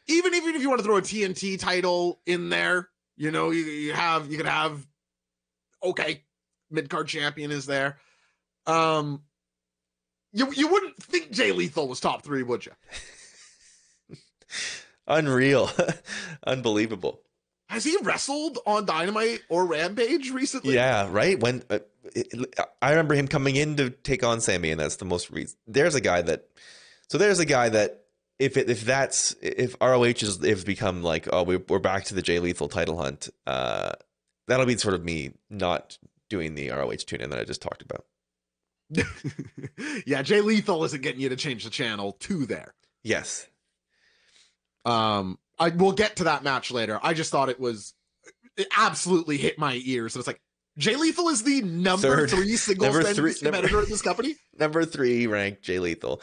Even even if you want to throw a TNT title in there, you know, you, you have you could have okay, mid card champion is there. Um, you you wouldn't think Jay Lethal was top three, would you? unreal, unbelievable. Has he wrestled on Dynamite or Rampage recently? Yeah, right. When uh, it, I remember him coming in to take on Sammy, and that's the most reason. There's a guy that. So there's a guy that if it, if that's if ROH is if become like oh we, we're back to the Jay Lethal title hunt, uh, that'll be sort of me not doing the ROH tune in that I just talked about. yeah, Jay Lethal isn't getting you to change the channel to there. Yes, Um, I will get to that match later. I just thought it was it absolutely hit my ears. And it's like Jay Lethal is the number Third- three singles number three- number- competitor this company. number three ranked Jay Lethal.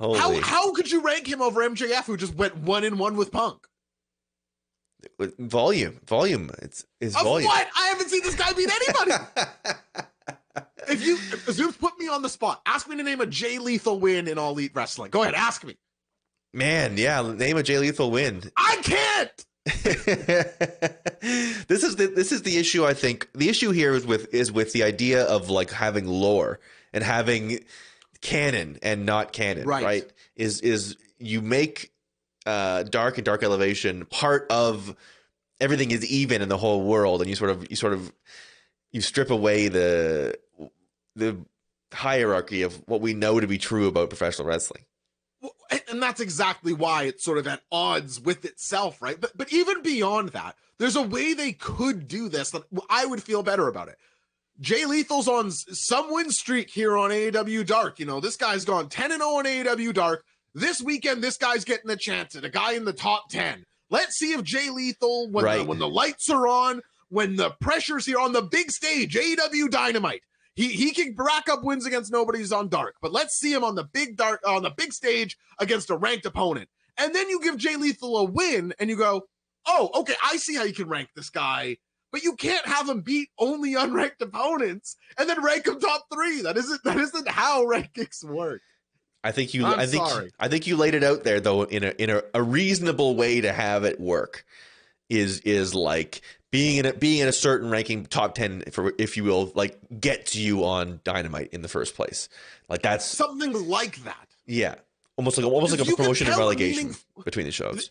Holy, How how could you rank him over MJF, who just went one in one with Punk? volume, volume. It's Of volume. what? I haven't seen this guy beat anybody. if you Zeus put me on the spot, ask me to name a Jay Lethal win in All Elite Wrestling. Go ahead, ask me. Man, yeah, name a Jay Lethal win. I can't. this is the this is the issue I think. The issue here is with is with the idea of like having lore and having canon and not canon, Right. right? Is is you make uh dark and dark elevation part of everything is even in the whole world and you sort of you sort of you strip away the the hierarchy of what we know to be true about professional wrestling. Well, and- and that's exactly why it's sort of at odds with itself, right? But but even beyond that, there's a way they could do this that I would feel better about it. Jay Lethal's on some win streak here on AEW Dark. You know, this guy's gone 10 and 0 on AEW Dark. This weekend, this guy's getting a chance at a guy in the top 10. Let's see if Jay Lethal, when, the, when the lights are on, when the pressure's here on the big stage, AEW Dynamite, he he can rack up wins against nobody's on dark, but let's see him on the big dark on the big stage against a ranked opponent. And then you give Jay Lethal a win and you go, "Oh, okay, I see how you can rank this guy." But you can't have him beat only unranked opponents and then rank him top 3. That isn't that isn't how rankings work. I think you. I'm I think. sorry. I think you laid it out there though in a in a, a reasonable way to have it work. Is is like being in a being in a certain ranking top ten for if you will like gets you on dynamite in the first place. Like that's Something like that. yeah, almost like almost like a promotion and relegation meaning- between the shows.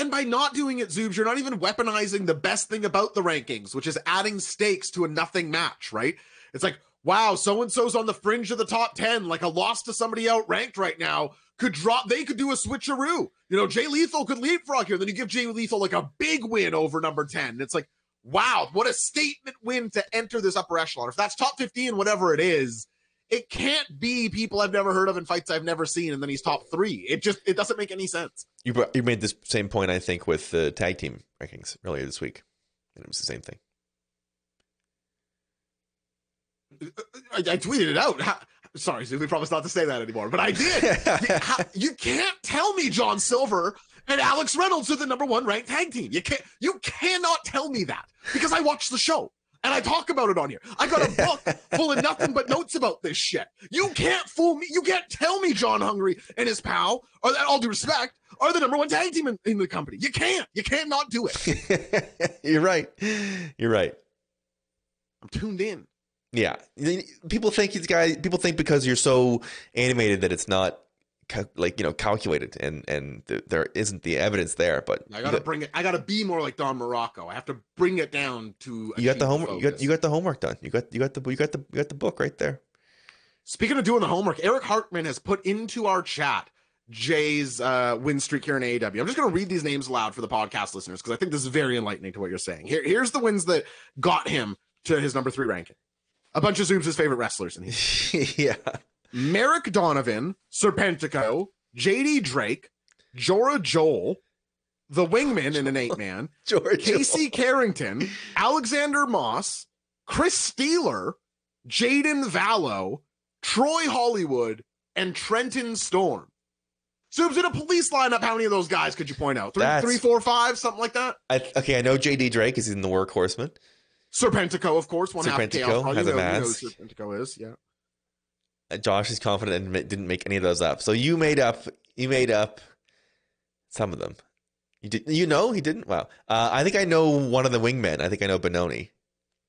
And by not doing it, Zoobs, you're not even weaponizing the best thing about the rankings, which is adding stakes to a nothing match, right? It's like, wow, so and so's on the fringe of the top 10, like a loss to somebody outranked right now could drop, they could do a switcheroo. You know, Jay Lethal could leapfrog here. Then you give Jay Lethal like a big win over number 10. And it's like, wow, what a statement win to enter this upper echelon. If that's top 15, whatever it is, it can't be people I've never heard of in fights I've never seen, and then he's top three. It just, it doesn't make any sense. You brought, you made this same point I think with the tag team rankings earlier this week, and it was the same thing. I, I tweeted it out. Ha- Sorry, we promised not to say that anymore, but I did. You- how- you can't tell me John Silver and Alex Reynolds are the number one ranked tag team. You can't. You cannot tell me that because I watched the show and I talk about it on here. I got a book full of nothing but notes about this shit. You can't fool me. You can't tell me Johnny Hungee and his pal, or that all due respect, are the number one tag team in, in the company. You can't. You can't not do it. You're right. You're right. I'm tuned in. Yeah, people think these guys. People think because you're so animated that it's not like you know calculated, and and th- there isn't the evidence there. But I gotta got, bring it. I gotta be more like Don Morocco. I have to bring it down to. you got the homework. You got you got the homework done. You got you got the you got the you got the book right there. Speaking of doing the homework, Eric Hartman has put into our chat Jay's uh, win streak here in AEW. I'm just to read these names aloud for the podcast listeners because I think this is very enlightening to what you're saying. Here, here's the wins that got him to his number three ranking. A bunch of Zoobs' favorite wrestlers in here. yeah, Merrick Donovan, Serpentico, JD Drake, Jora Joel, the Wingman in an eight man, Casey Carrington, Alexander Moss, Chris Steeler, Jaden Vallow, Troy Hollywood, and Trenton Storm. Zoobs in a police lineup. How many of those guys could you point out? Three, That's- three, four, five, something like that. I, okay, I know JD Drake is in the Workhorsemen. Serpentico, of course, one half of Serpentico Chaos Paul. has you a know, you know mask. Serpentico is, yeah. Josh is confident and didn't make any of those up. So you made up. You made up some of them. You did. You know he didn't. Wow. Uh, I think I know one of the wingmen. I think I know Bononi.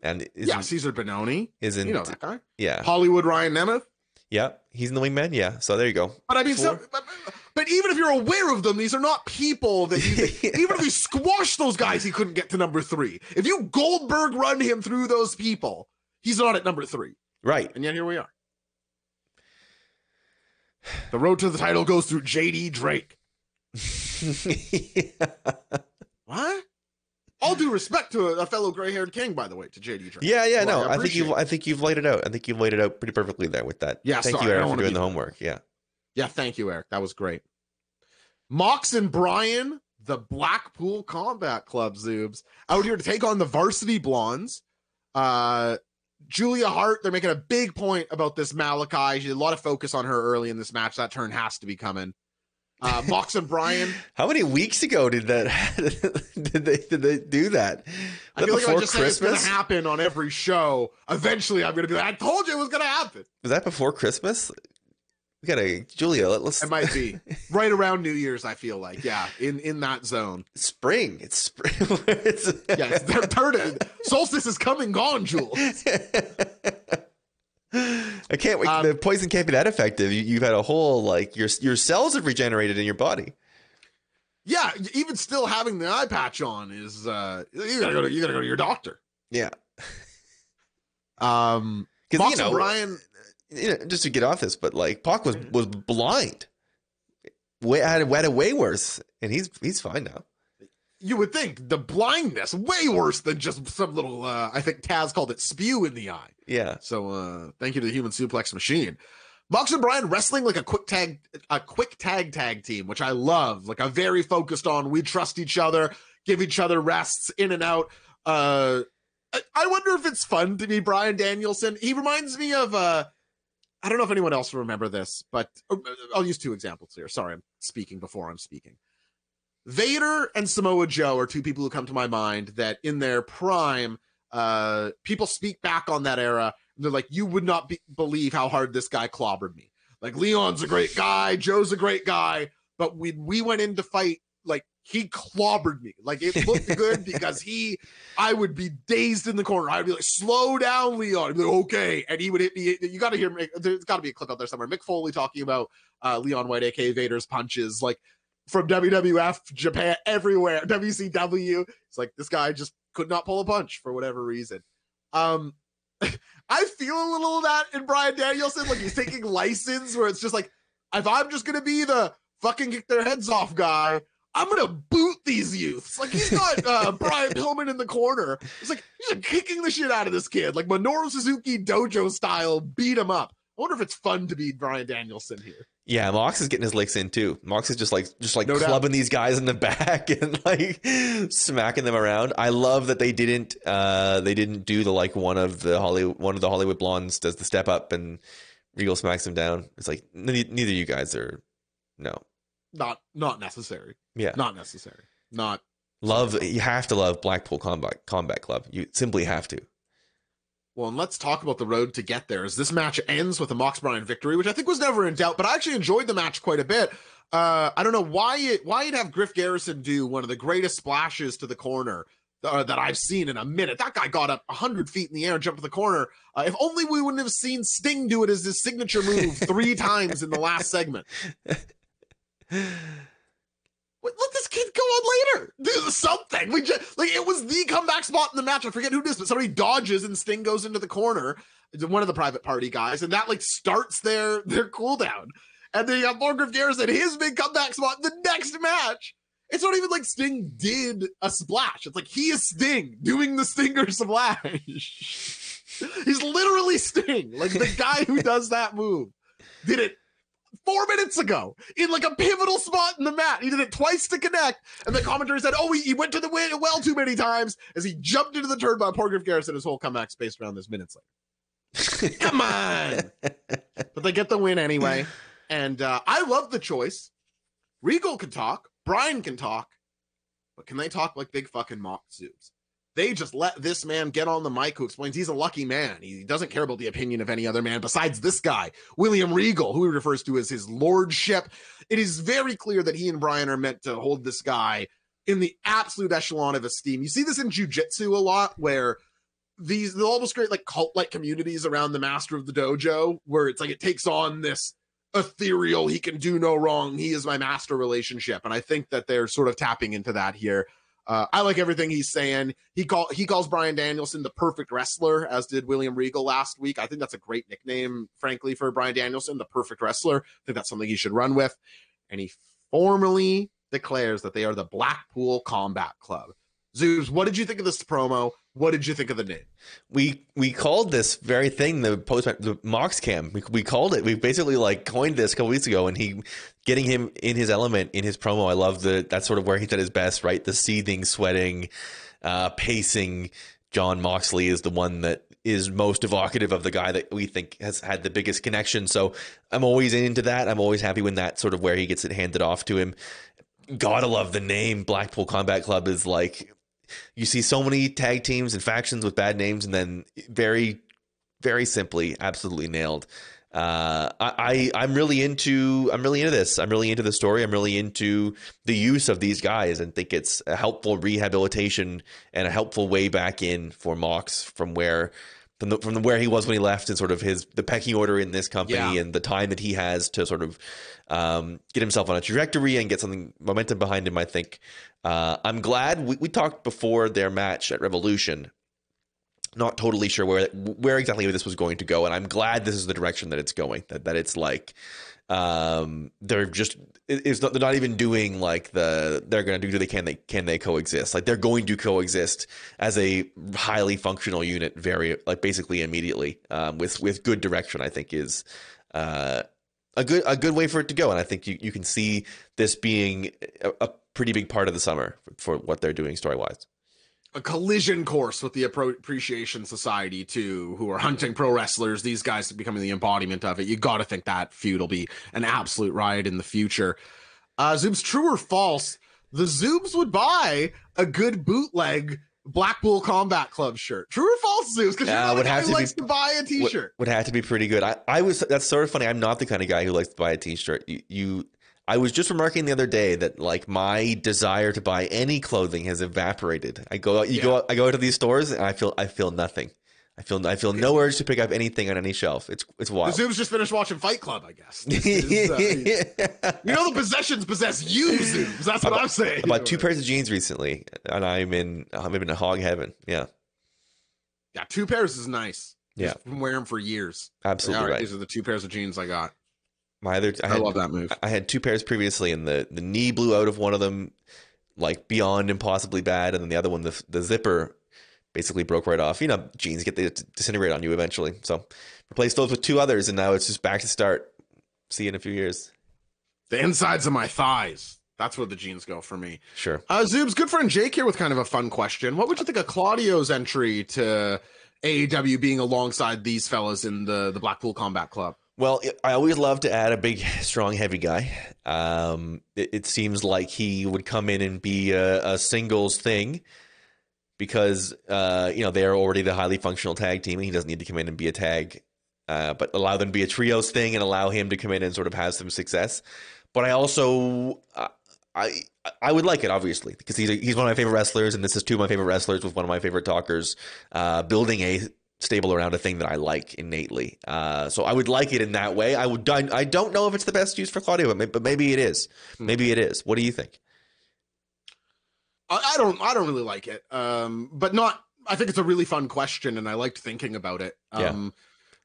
And yeah, Cezar Bononi. isn't You know that guy. yeah Hollywood Ryan Nemeth. yeah he's in the wingman yeah so there you go But I mean, so, but, but even if you're aware of them, these are not people that you. even if we squash those guys, he couldn't get to number three. If you Goldberg run him through those people, he's not at number three. right And yet here we are. The road to the title goes through JD Drake. What? All due respect to a, a fellow gray-haired king, by the way, to JD Drake. yeah yeah Well, no I I think you've I think you've laid it out I think you've laid it out pretty perfectly there with that Yeah, thank sorry, you Eric for doing the homework yeah Yeah, thank you, Eric. That was great. Mox and Bryan, the Blackpool Combat Club Zoobs, out here to take on the Varsity Blondes. Uh, Julia Hart, they're making a big point about this Malakai. She had a lot of focus on her early in this match. That turn has to be coming. Uh, Mox and Bryan, how many weeks ago did that did they did they do that I that feel like I just say it's going to happen on every show, eventually I'm going to be like, I told you it was going to happen. was that before Christmas we gotta Julia let, let's It might be right around New Year's. I feel like, yeah, in in that zone. spring it's spring it's, Yes, they're turning. Solstice is coming, gone, Jules. I can't wait. Um, the poison can't be that effective. You, you've had a whole like your your cells have regenerated in your body. Yeah, even still having the eye patch on is uh you gotta go to you gotta go to your doctor. Yeah, Um because you know, Brian you know, just to get off this, but like Pac was Mhm. was blind. Way had had it way worse, and he's he's fine now. you would think the blindness way worse than just some little uh I think Taz called it spew in the eye. Yeah, So uh thank you to the human suplex machine. Mox and Bryan wrestling like a quick tag a quick tag tag team, which I love. Like a very focused on we trust each other, give each other rests in and out. Uh I- I wonder if it's fun to be Bryan Danielson. He reminds me of uh I don't know if anyone else will remember this, but uh, I'll use two examples here. Sorry, I'm speaking before I'm speaking. Vader and Samoa Joe are two people who come to my mind that in their prime, uh, people speak back on that era. They're like, you would not be- believe how hard this guy clobbered me. Like Leon's a great guy, Joe's a great guy, but when we went in to fight, like he clobbered me. Like it looked good because he, I would be dazed in the corner. I'd be like, slow down, Leon. Like, okay. And he would hit me. You got to hear, there's got to be a clip out there somewhere. Mick Foley talking about uh, Leon White, aka Vader's punches, like from WWF, Japan, everywhere, WCW. It's like this guy just could not pull a punch for whatever reason. Um, I feel a little of that in Bryan Danielson. Like he's taking license where it's just like, if I'm just gonna be the fucking kick their heads off guy, I'm gonna boot these youths. Like he's got uh, Brian Pillman in the corner. It's like he's kicking the shit out of this kid, like Minoru Suzuki dojo style, beat him up. I wonder if it's fun to be Bryan Danielson here. yeah. Mox is getting his licks in too. Mox is just like just like No doubt. clubbing these guys in the back and like smacking them around. I love that they didn't uh they didn't do the like one of the Holly one of the Hollywood blondes does the step up and Regal smacks him down. It's like neither, neither you guys are no. Not not necessary. Yeah. Not necessary. Not Love you have to love Blackpool Combat Combat Club. You simply have to. Well, and let's talk about the road to get there. As this match ends with a Mox Bryan victory, which I think was never in doubt, but I actually enjoyed the match quite a bit. Uh, I don't know why it why you'd have Griff Garrison do one of the greatest splashes to the corner uh, that I've seen in a minute. That guy got up hundred feet in the air and jumped to the corner. Uh, if only we wouldn't have seen Sting do it as his signature move three times in the last segment. Let this kid go on later. Do something. We just like it was the comeback spot in the match. I forget who it is, but somebody dodges and Sting goes into the corner. One of the private party guys, and that like starts their their cooldown. And then you got Griff Garrison, his big comeback spot the next match. It's not even like Sting did a splash. It's like he is Sting doing the Stinger splash. He's literally Sting, like the guy who does that move. Did it four minutes ago in like a pivotal spot in the mat. He did it twice to connect, and the commentary said, "Oh, he, he went to the win well too many times as he jumped into the turn by poor Griff Garrison. His whole comeback spaced around this minutes later. Come on, but they get the win anyway, and uh, I love the choice Regal can talk, Brian can talk, but can they talk like big fucking Mox zoobs? They just let this man get on the mic who explains he's a lucky man. He doesn't care about the opinion of any other man besides this guy, William Regal, who he refers to as his lordship. It is very clear that he and Bryan are meant to hold this guy in the absolute echelon of esteem. You see this in jujitsu a lot where these they almost create like cult like communities around the master of the dojo where it's like it takes on this ethereal he can do no wrong he is my master relationship and i think that they're sort of tapping into that here uh, I like everything he's saying. He call he calls Bryan Danielson the perfect wrestler, as did William Regal last week. I think that's a great nickname, frankly, for Bryan Danielson, the perfect wrestler. I think that's something he should run with. And he formally declares that they are the Blackpool Combat Club. Zoobs, what did you think of this promo? What did you think of the name? We we called this very thing the post the Mox Cam. We, we called it. We basically like coined this a couple weeks ago, and he getting him in his element in his promo. I love the that's sort of where he's at his best, right? The seething, sweating, uh, pacing. Jon Moxley is the one that is most evocative of the guy that we think has had the biggest connection. So I'm always into that. I'm always happy when that sort of where he gets it handed off to him. Gotta love the name Blackpool Combat Club is like you see so many tag teams and factions with bad names, and then very, very simply, absolutely nailed. Uh, I, I am really into I'm really into this. I'm really into the story. I'm really into the use of these guys, and think it's a helpful rehabilitation and a helpful way back in for Mox from where from the, from the, where he was when he left and sort of his the pecking order in this company yeah. and the time that he has to sort of um, get himself on a trajectory and get something momentum behind him. I think uh, I'm glad we, we talked before their match at Revolution. Not totally sure where where exactly this was going to go, and I'm glad this is the direction that it's going. That that it's like um, they're just it's not, they're not even doing like the they're going to do do they can they can they coexist like they're going to coexist as a highly functional unit very like basically immediately um, with with good direction I think is uh, a good a good way for it to go and I think you, you can see this being a, a pretty big part of the summer for, for what they're doing story wise. A collision course with the Appreciation Society too, who are hunting pro wrestlers. These guys becoming the embodiment of it. You got to think that feud will be an absolute riot in the future. Uh, Zoob's true or false? The Zoobs would buy a good bootleg Blackpool Combat Club shirt. True or false, Zeus? Because you're not would have to likes be, to buy a T-shirt. Would, would, have to be pretty good. I, I was. That's sort of funny. I'm not the kind of guy who likes to buy a T-shirt. You, you I was just remarking the other day that like my desire to buy any clothing has evaporated. I go out, you yeah. go, out, I go to these stores and I feel, I feel nothing. I feel, I feel no urge to pick up anything on any shelf. It's, it's wild. The Zoobs just finished watching Fight Club, I guess. Is, uh, you know, the possessions possess you, Zoobs. That's what I am saying. I bought two pairs of jeans recently, and I'm in, I'm in a hog heaven. Yeah. Yeah, two pairs is nice. Yeah, been wearing them for years. Absolutely right. These are the two pairs of jeans I got. My other, I, I had, love that move. I had two pairs previously, and the the knee blew out of one of them, like beyond impossibly bad, and then the other one, the the zipper, basically broke right off. You know, jeans get they disintegrate on you eventually. So replaced those with two others, and now it's just back to start. See you in a few years. The insides of my thighs. That's where the jeans go for me. Sure. Uh, Zoob's good friend Jake here with kind of a fun question. What would you think of Claudio's entry to AEW being alongside these fellas in the the Blackpool Combat Club? Well, I always love to add a big, strong, heavy guy. Um, it, it, seems like he would come in and be a, a singles thing because uh, you know they're already the highly functional tag team. And he doesn't need to come in and be a tag, uh, but allow them to be a trios thing and allow him to come in and sort of have some success. But I also uh, I I would like it obviously because he's a, he's one of my favorite wrestlers, and this is two of my favorite wrestlers with one of my favorite talkers. Uh, building a stable around a thing that I like innately. Uh, so I would like it in that way. I would. I, I, don't know if it's the best use for Claudio, but maybe it is. Hmm. Maybe it is. What do you think? I, I don't. I don't really like it. Um, but not. I think it's a really fun question, and I liked thinking about it. Um, yeah.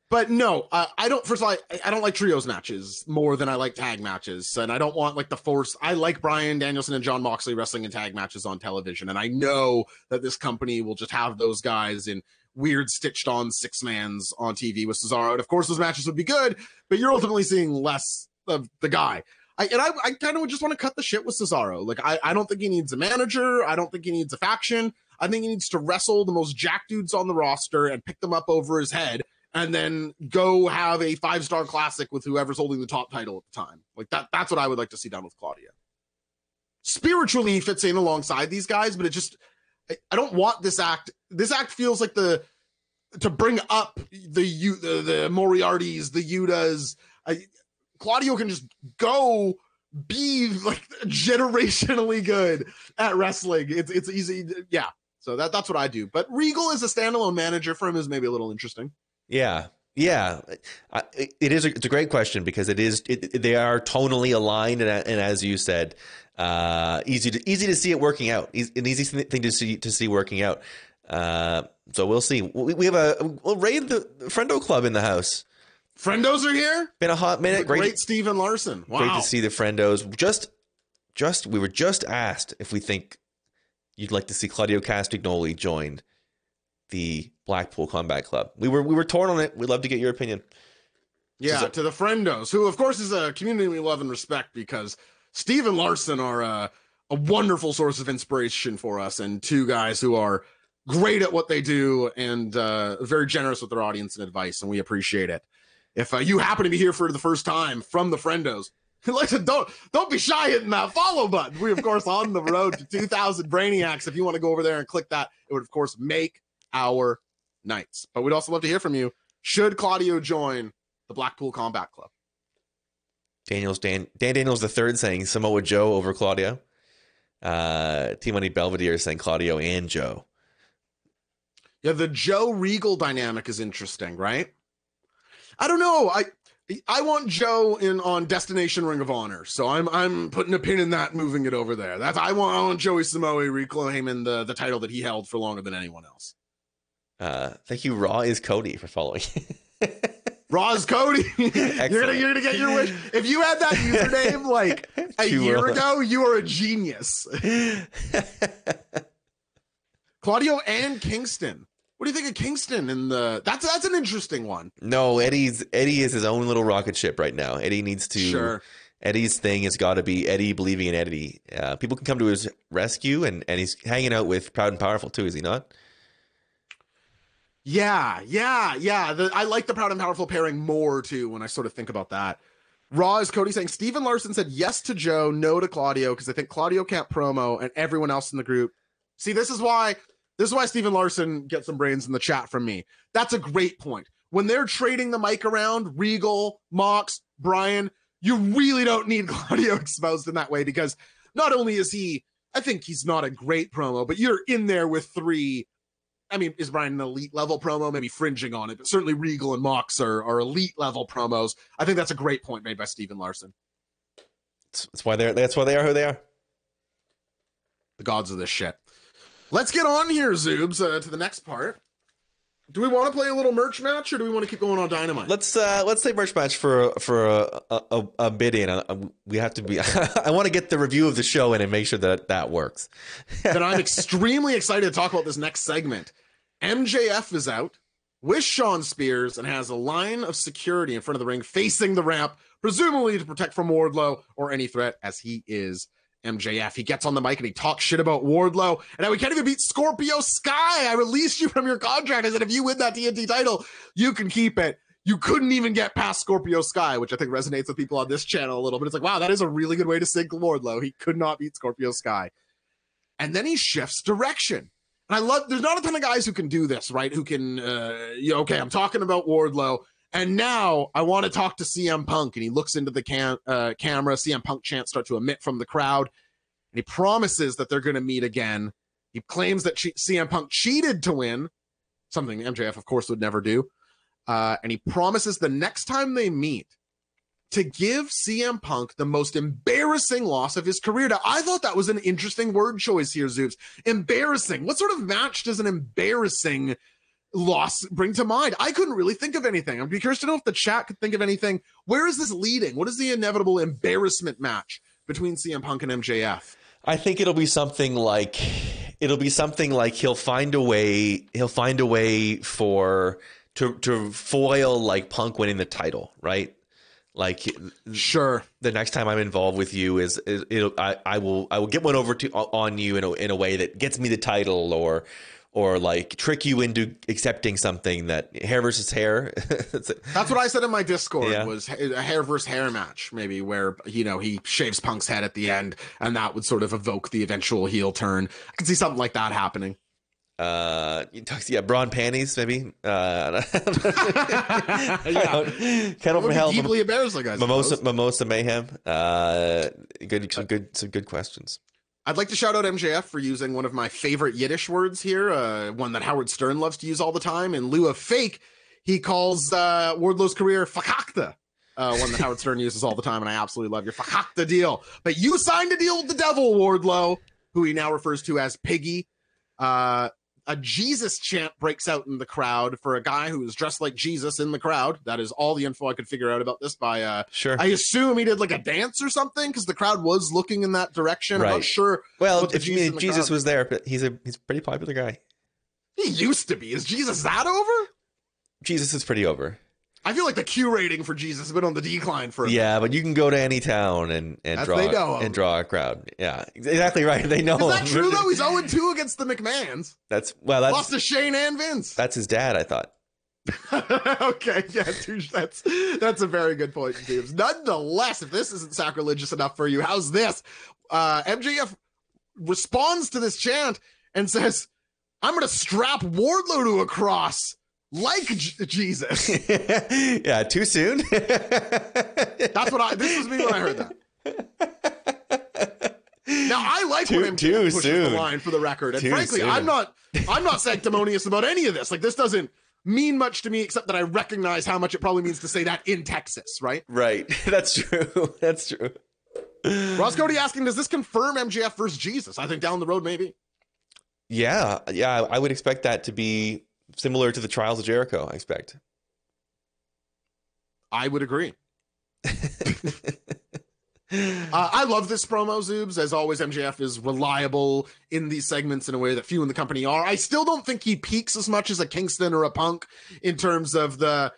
But no, uh, I don't. First of all, I, I, don't like trios matches more than I like tag matches, and I don't want like the force. I like Bryan Danielson and Jon Moxley wrestling in tag matches on television, and I know that this company will just have those guys in weird stitched on six mans on TV with Cesaro. And of course, those matches would be good, but you're ultimately seeing less of the guy. I, and I, I kind of just want to cut the shit with Cesaro. Like, I, I don't think he needs a manager. I don't think he needs a faction. I think he needs to wrestle the most jack dudes on the roster and pick them up over his head and then go have a five star classic with whoever's holding the top title at the time. Like that, that's what I would like to see done with Claudio. spiritually he fits in alongside these guys, but it just I, I don't want this act. This act feels like the to bring up the the, the Moriartys, the Yudas. I, Claudio can just go be like generationally good at wrestling. It's it's easy. Yeah. So that that's what I do. But Regal as a standalone manager for him is maybe a little interesting. Yeah. Yeah, it is. A, it's a great question because it is. It, they are tonally aligned, and, and as you said, uh, easy to easy to see it working out. An easy thing to see to see working out. Uh, so we'll see. We, we have a we'll raid the Friendo Club in the house. Friendos are here. Been a hot minute. Great, great Stephen Larson. Wow. Great to see the Friendos. Just, just we were just asked if we think you'd like to see Claudio Castagnoli join the Blackpool Combat Club. We were we were torn on it. We'd love to get your opinion. Yeah, so, to the Friendos, who of course is a community we love and respect because Stephen Larson are a, a wonderful source of inspiration for us, and two guys who are great at what they do and uh, very generous with their audience and advice, and we appreciate it. If uh, you happen to be here for the first time from the Friendos, listen, don't don't be shy hitting that follow button. We of course on the road to 2,000 Brainiacs. If you want to go over there and click that, it would of course make our nights. But we'd also love to hear from you. Should Claudio join the Blackpool Combat Club? Daniels Dan Dan Daniels the third saying Samoa Joe over Claudio. Uh, T Money Belvedere saying Claudio and Joe. Yeah, the Joe Regal dynamic is interesting, right? I don't know. I I want Joe in on Destination Ring of Honor, so I'm I'm putting a pin in that, moving it over there. That's I want I want Joey Samoa reclaiming the the title that he held for longer than anyone else. Uh, thank you, Raw is Cody for following. Raw is Cody. you're gonna you're gonna get your wish. If you had that username like a Too year ago, you are a genius. Claudio and Kingston. What do you think of Kingston and the? That's that's an interesting one. No, Eddie's Eddie is his own little rocket ship right now. Eddie needs to. Sure. Eddie's thing has got to be Eddie believing in Eddie. Uh, people can come to his rescue, and and he's hanging out with Proud and Powerful too, is he not? Yeah, yeah, yeah. The, I like the Proud and Powerful pairing more too when I sort of think about that. Raw is Cody saying Stephen Larson said yes to Joe, no to Claudio because I think Claudio can't promo and everyone else in the group. See, this is why this is why Stephen Larson gets some brains in the chat from me. That's a great point. When they're trading the mic around, Regal, Mox, Bryan, you really don't need Claudio exposed in that way because not only is he, I think he's not a great promo, but you're in there with three I mean, is Bryan an elite level promo? Maybe fringing on it, but certainly Regal and Mox are, are elite level promos. I think that's a great point made by Stephen Larson. That's why they're that's why they are who they are. The gods of this shit. Let's get on here, Zoobs, uh, to the next part. Do we want to play a little merch match, or do we want to keep going on Dynamite? Let's uh, let's say merch match for for a a, a bit in. Uh, we have to be. I want to get the review of the show in and make sure that that works. then I'm extremely excited to talk about this next segment. MJF is out with Shawn Spears and has a line of security in front of the ring facing the ramp, presumably to protect from Wardlow or any threat, as he is MJF. He gets on the mic and he talks shit about Wardlow. And now we can't even beat Scorpio Sky. I released you from your contract. I said, if you win that TNT title, you can keep it. You couldn't even get past Scorpio Sky, which I think resonates with people on this channel a little bit. It's like, wow, that is a really good way to sink Wardlow. He could not beat Scorpio Sky. And then he shifts direction. And I love, there's not a ton of guys who can do this, right? Who can, uh, you know, okay, I'm talking about Wardlow. And now I want to talk to CM Punk. And he looks into the cam- uh, camera. CM Punk chants start to emit from the crowd. And he promises that they're going to meet again. He claims that che- CM Punk cheated to win, something MJF, of course, would never do. Uh, and he promises the next time they meet to give CM Punk the most embarrassing loss of his career. Now, I thought that was an interesting word choice here, Zeus. Embarrassing. What sort of match does an embarrassing loss bring to mind? I couldn't really think of anything. I'd be curious to know if the chat could think of anything. Where is this leading? What is the inevitable embarrassment match between CM Punk and MJF? I think it'll be something like it'll be something like he'll find a way he'll find a way for to to foil like Punk winning the title, right? Like sure, the next time I'm involved with you is, is I, I will I will get one over to on you in a, in a way that gets me the title or or like trick you into accepting something that hair versus hair. That's what I said in my Discord Yeah. was a hair versus hair match, maybe where you know he shaves Punk's head at the end, and that would sort of evoke the eventual heel turn. I can see something like that happening. uh, yeah, brawn panties maybe. Uh, yeah, Kettle from hell, deeply embarrassing, guys. mimosa, mimosa mayhem. Uh, good, some good, some good questions. I'd like to shout out MJF for using one of my favorite Yiddish words here, uh, one that Howard Stern loves to use all the time. In lieu of fake, he calls uh, Wardlow's career fakakta, uh, one that Howard Stern uses all the time, and I absolutely love your fakakta deal. But you signed a deal with the devil, Wardlow, who he now refers to as Piggy. Uh, a Jesus chant breaks out in the crowd for a guy who is dressed like Jesus in the crowd. That is all the info I could figure out about this by uh, Sure. I assume he did like a dance or something because the crowd was looking in that direction. I'm not Right. sure well, if Jesus mean Jesus was there, but he's a he's a pretty popular guy. he used to be. Is Jesus that over? Jesus is pretty over. I feel like the Q rating for Jesus has been on the decline for a Yeah, but you can go to any town and and That's- draw they know and draw a crowd. Yeah, exactly right. They know Is that him. true though? He's 0 2 against the McMahons. That's well, that's Lost to Shane and Vince. that's his dad. I thought. okay, yeah, touche. that's that's a very good point, James. Nonetheless, if this isn't sacrilegious enough for you, how's this? Uh, MJF responds to this chant and says, "I'm going to strap Wardlow to a cross like J- Jesus." yeah, too soon. That's what I. This was me when I heard that. Now I like Too- when MJF too pushes soon. the line for the record, and Too frankly, soon. I'm not. I'm not sanctimonious about any of this. Like this doesn't mean much to me, except that I recognize how much it probably means to say that in Texas, right? right. That's true. That's true. Ross Cody asking, does this confirm MJF versus Jesus? I think down the road, maybe. Yeah, yeah. I would expect that to be similar to the trials of Jericho. I expect. I would agree. Uh, I love this promo, Zoobs. As always, MJF is reliable in these segments in a way that few in the company are. I still don't think he peaks as much as a Kingston or a Punk in terms of the.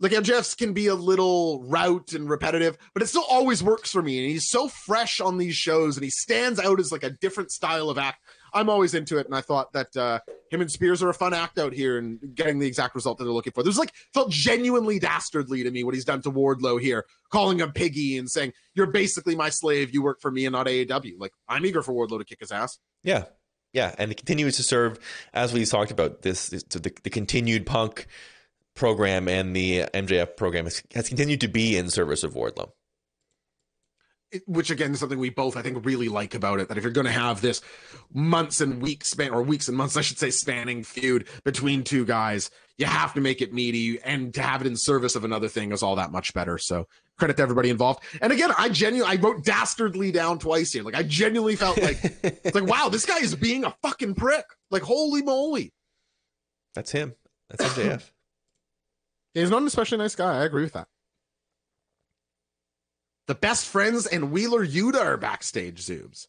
Like MJF's can be a little route and repetitive, but it still always works for me. And he's so fresh on these shows, and he stands out as like a different style of act. I'm always into it, and I thought that uh, him and Spears are a fun act out here and getting the exact result that they're looking for. There's like felt genuinely dastardly to me what he's done to Wardlow here, calling him piggy and saying, You're basically my slave, you work for me and not AEW. Like, I'm eager for Wardlow to kick his ass. Yeah, yeah, and it continues to serve as we talked about this. the, the continued Punk program and the MJF program has, has continued to be in service of Wardlow. Which again is something we both I think really like about it. That if you're going to have this months and weeks span, or weeks and months, I should say, spanning feud between two guys, you have to make it meaty, and to have it in service of another thing is all that much better. So credit to everybody involved. And again, I genuinely I wrote dastardly down twice here. Like I genuinely felt like it's like wow, this guy is being a fucking prick. Like holy moly, That's him. That's MJF. he's not an especially nice guy. I agree with that. The best friends and Wheeler Yuta are backstage, Zoobs.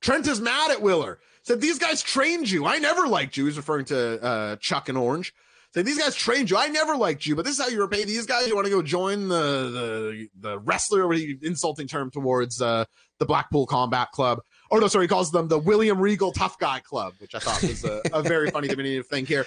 Trent is mad at Wheeler. Said, These guys trained you. I never liked you. He's referring to uh, Chuck and Orange. Said, These guys trained you. I never liked you, but this is how you repay these guys. You want to go join the the, the wrestler, insulting term towards uh, the Blackpool Combat Club. Or no, sorry, he calls them the William Regal Tough Guy Club, which I thought was a, a very funny diminutive thing here.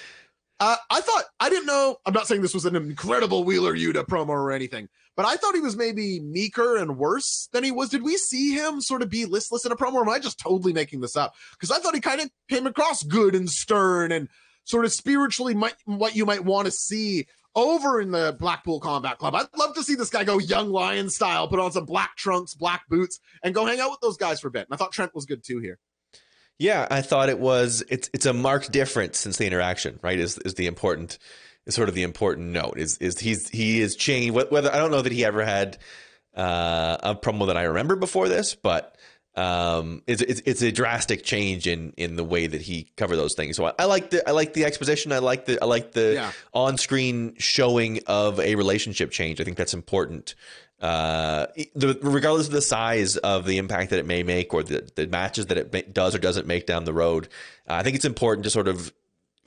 Uh, I thought I didn't know. I'm not saying this was an incredible Wheeler Yuta promo or anything, but I thought he was maybe meeker and worse than he was. Did we see him sort of be listless in a promo, or am I just totally making this up? Because I thought he kind of came across good and stern and sort of spiritually might, what you might want to see over in the Blackpool Combat Club. I'd love to see this guy go young lion style, put on some black trunks, black boots, and go hang out with those guys for a bit. And I thought Trent was good too here. Yeah, I thought it was. It's it's a marked difference since the interaction, right? Is is the important, is sort of the important note. Is is he's he is changed. Whether I don't know that he ever had uh, a promo that I remember before this, but um, it's, it's it's a drastic change in in the way that he covered those things. So I, I like the I like the exposition. I like the I like the Yeah. on screen showing of a relationship change. I think that's important. Uh, the, regardless of the size of the impact that it may make or the, the matches that it ma- does or doesn't make down the road, uh, I think it's important to sort of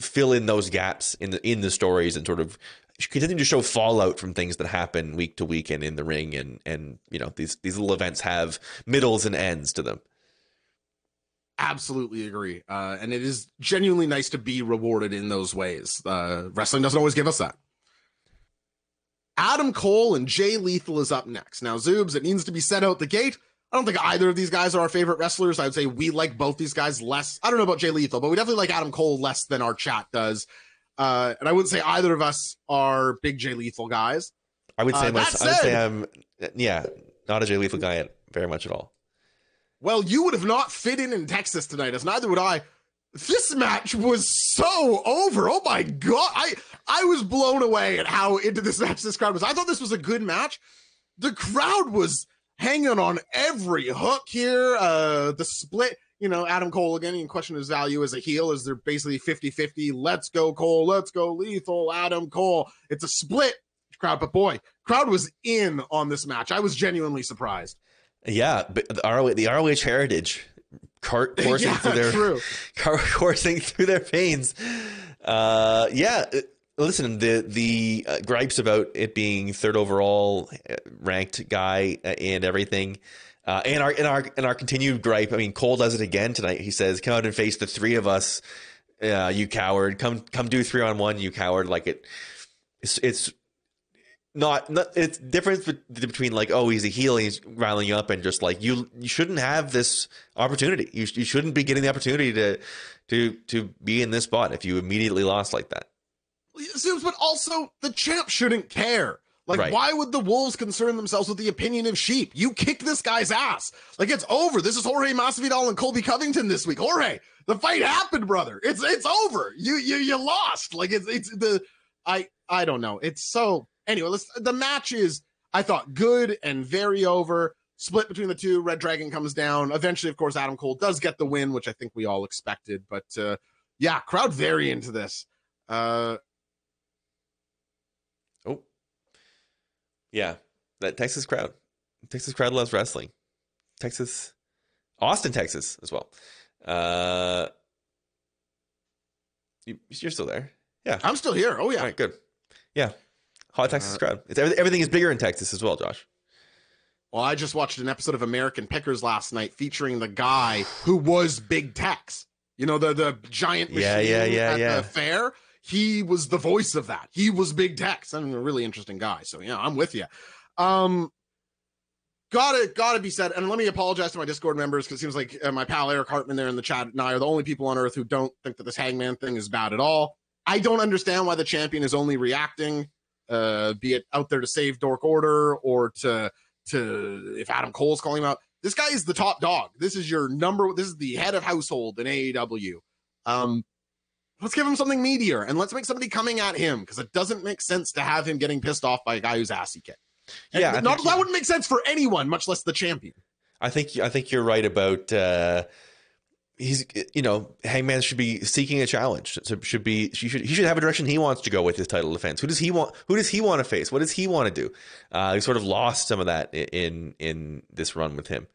fill in those gaps in the in the stories and sort of continue to show fallout from things that happen week to week and in the ring and and you know these these little events have middles and ends to them. absolutely agree. Uh, and it is genuinely nice to be rewarded in those ways. Uh, wrestling doesn't always give us that. Adam Cole and Jay Lethal is up next. Now, Zoobs, it needs to be said out the gate. I don't think either of these guys are our favorite wrestlers. I would say we like both these guys less. I don't know about Jay Lethal, but we definitely like Adam Cole less than our chat does. Uh, and I wouldn't say either of us are big Jay Lethal guys. I would say Uh, my, I would say I'm yeah, not a Jay Lethal guy very much at all. Well, you would have not fit in in Texas tonight, as neither would I. This match was so over. Oh my god, I I was blown away at how into this match this crowd was. I thought this was a good match. The crowd was hanging on every hook here. Uh, the split, you know, Adam Cole again, you question his value as a heel, as they're basically 50-50. Let's go Cole, let's go lethal, Adam Cole. It's a split crowd, but boy, crowd was in on this match. I was genuinely surprised. Yeah, but the ROH, the ROH heritage car- coursing yeah, through their true. coursing through their veins. Uh, yeah, listen, the the uh, gripes about it being third overall uh, ranked guy uh, and everything. Uh, and our and our and our continued gripe. I mean, Cole does it again tonight. He says, "Come out and face the three of us, uh, you coward. Come come do three on one, you coward." Like it, it's it's not, not it's difference between like oh he's a heel he's riling you up and just like you you shouldn't have this opportunity you, you shouldn't be getting the opportunity to to to be in this spot if you immediately lost like that Zoobs, but also the champ shouldn't care. Like, Right. why would the wolves concern themselves with the opinion of sheep? You kicked this guy's ass. Like, it's over. This is Jorge Masvidal and Colby Covington this week. Jorge, the fight happened, brother. It's it's over. You you you lost. Like, it's it's the I I don't know. It's so anyway. Let's the match is I thought good and very over. Split between the two. Red Dragon comes down. Eventually, of course, Adam Cole does get the win, which I think we all expected. But uh yeah, crowd very into this. Uh oh yeah that texas crowd texas crowd loves wrestling texas austin texas as well uh you, you're still there yeah I'm still here. Oh yeah. all right good yeah hot texas Uh, crowd it's everything, everything is bigger in texas as well josh Well, I just watched an episode of American Pickers last night featuring the guy who was Big Tex. You know, the the giant machine Yeah, yeah, yeah, at yeah. the fair. He was the voice of that. He was Big Tex. I'm a really interesting guy. So yeah, I'm with you. Um gotta gotta be said, and let me apologize to my Discord members because it seems like uh, my pal Eric Hartman there in the chat and I are the only people on earth who don't think that this hangman thing is bad at all. I don't understand why the champion is only reacting, uh, be it out there to save Dork Order or to to if Adam Cole's calling him out. This guy is the top dog. This is your number. This is the head of household in AEW. Um, let's give him something meatier and let's make somebody coming at him because it doesn't make sense to have him getting pissed off by a guy who's assy kicked. Yeah, not, that wouldn't make sense for anyone, much less the champion. I think I think you're right about uh, he's you know Hangman should be seeking a challenge. So should be he should he should have a direction he wants to go with his title defense. Who does he want? Who does he want to face? What does he want to do? Uh, he sort of lost some of that in in this run with him.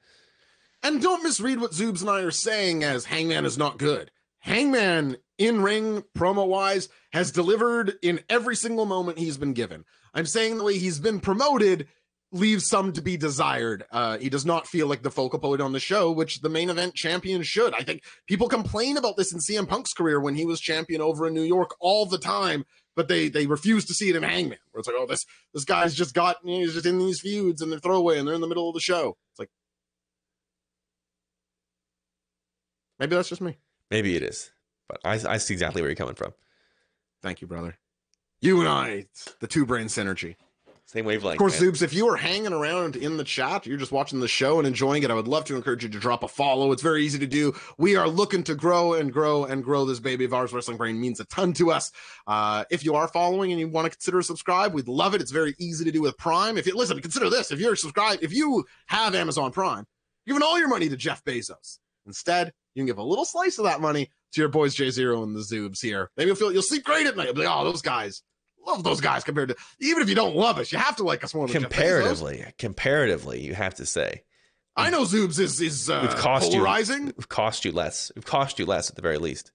And don't misread what Zoobs and I are saying as Hangman is not good. Hangman, in ring, promo wise, has delivered in every single moment he's been given. I'm saying the way he's been promoted leaves some to be desired. Uh, he does not feel like the focal point on the show, which the main event champion should. I think people complain about this in CM Punk's career when he was champion over in New York all the time. But they they refuse to see it in Hangman, where it's like, oh, this this guy's just got he's just in these feuds and they're throwaway and they're in the middle of the show. It's like maybe that's just me. Maybe it is, but I I see exactly where you're coming from. Thank you, brother. You and I, the two brain synergy. Same wavelength. Of course, man. Zoobs, if you are hanging around in the chat, you're just watching the show and enjoying it, I would love to encourage you to drop a follow. It's very easy to do. We are looking to grow and grow and grow this baby of ours. Wrestling Brain means a ton to us. Uh, if you are following and you want to consider a subscribe, we'd love it. It's very easy to do with Prime. If you listen, consider this: if you're subscribed, if you have Amazon Prime, you're giving all your money to Jeff Bezos. Instead, you can give a little slice of that money to your boys J Zero and the Zoobs here. Maybe you'll feel you'll sleep great at night. You'll be like, oh, those guys. Love those guys compared to even if you don't love us, you have to like us more than Jeff Bezos. comparatively, comparatively, you have to say I know Zoobs is is uh, We've cost you- polarizing. it cost you less. It cost you less at the very least,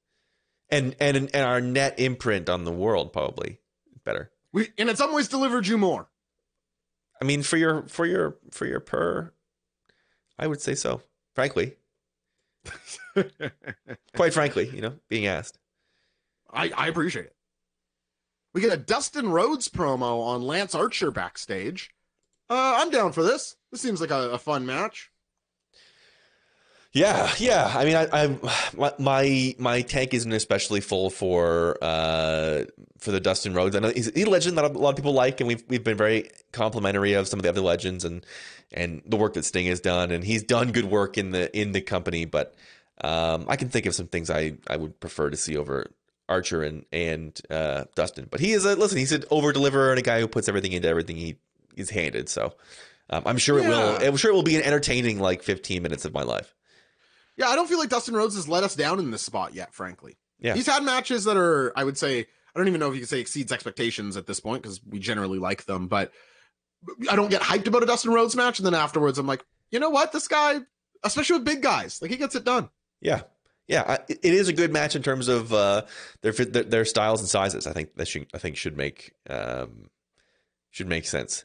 and and and our net imprint on the world probably better. We and in some ways delivered you more. I mean, for your for your for your per, I would say so. Frankly, Quite frankly, you know, being asked. I, I appreciate it. We get a Dustin Rhodes promo on Lance Archer backstage. Uh, I'm down for this. This seems like a, a fun match. Yeah, yeah. I mean, I, I my my tank isn't especially full for uh for the Dustin Rhodes. I know he's, he's a legend that a lot of people like, and we've we've been very complimentary of some of the other legends and and the work that Sting has done, and he's done good work in the in the company. But um, I can think of some things I I would prefer to see over Archer and and uh, Dustin. But he is a listen. He's an over deliverer and a guy who puts everything into everything he is handed. So um, I'm sure it will. I'm sure it will be an entertaining like 15 minutes of my life. Yeah, I don't feel like Dustin Rhodes has let us down in this spot yet, frankly. Yeah. He's had matches that are, I would say, I don't even know if you can say exceeds expectations at this point because we generally like them, but I don't get hyped about a Dustin Rhodes match. And then afterwards, I'm like, you know what? This guy, especially with big guys, like he gets it done. Yeah. Yeah, it is a good match in terms of uh, their their styles and sizes. I think that should I think should make um, should make sense.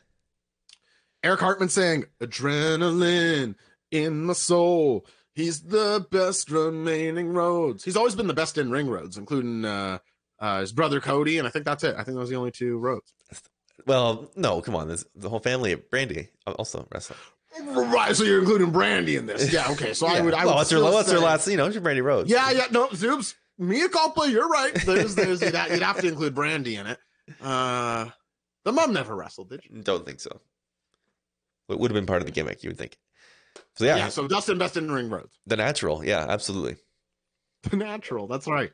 Eric Hartman saying adrenaline in my soul. He's the best remaining Rhodes. He's always been the best in ring Rhodes, including uh, uh, his brother Cody, and I think that's it. I think those are the only two Rhodes. Well, no, come on. There's the whole family of Brandi also wrestling. Right, so you're including Brandi in this. Yeah, okay. So yeah. I would. I well, would what's her, what's her last? You know, she's Brandi Rhodes. Yeah, yeah. No, Zoobs. Mia culpa. You're right. There's, there's. you'd, you'd have to include Brandi in it. Uh, the mom never wrestled, did you? Don't think so. It would have been part of the gimmick. You would think. So yeah, yeah. So Dustin best in ring Rhodes. The natural, yeah, absolutely. The natural. That's right.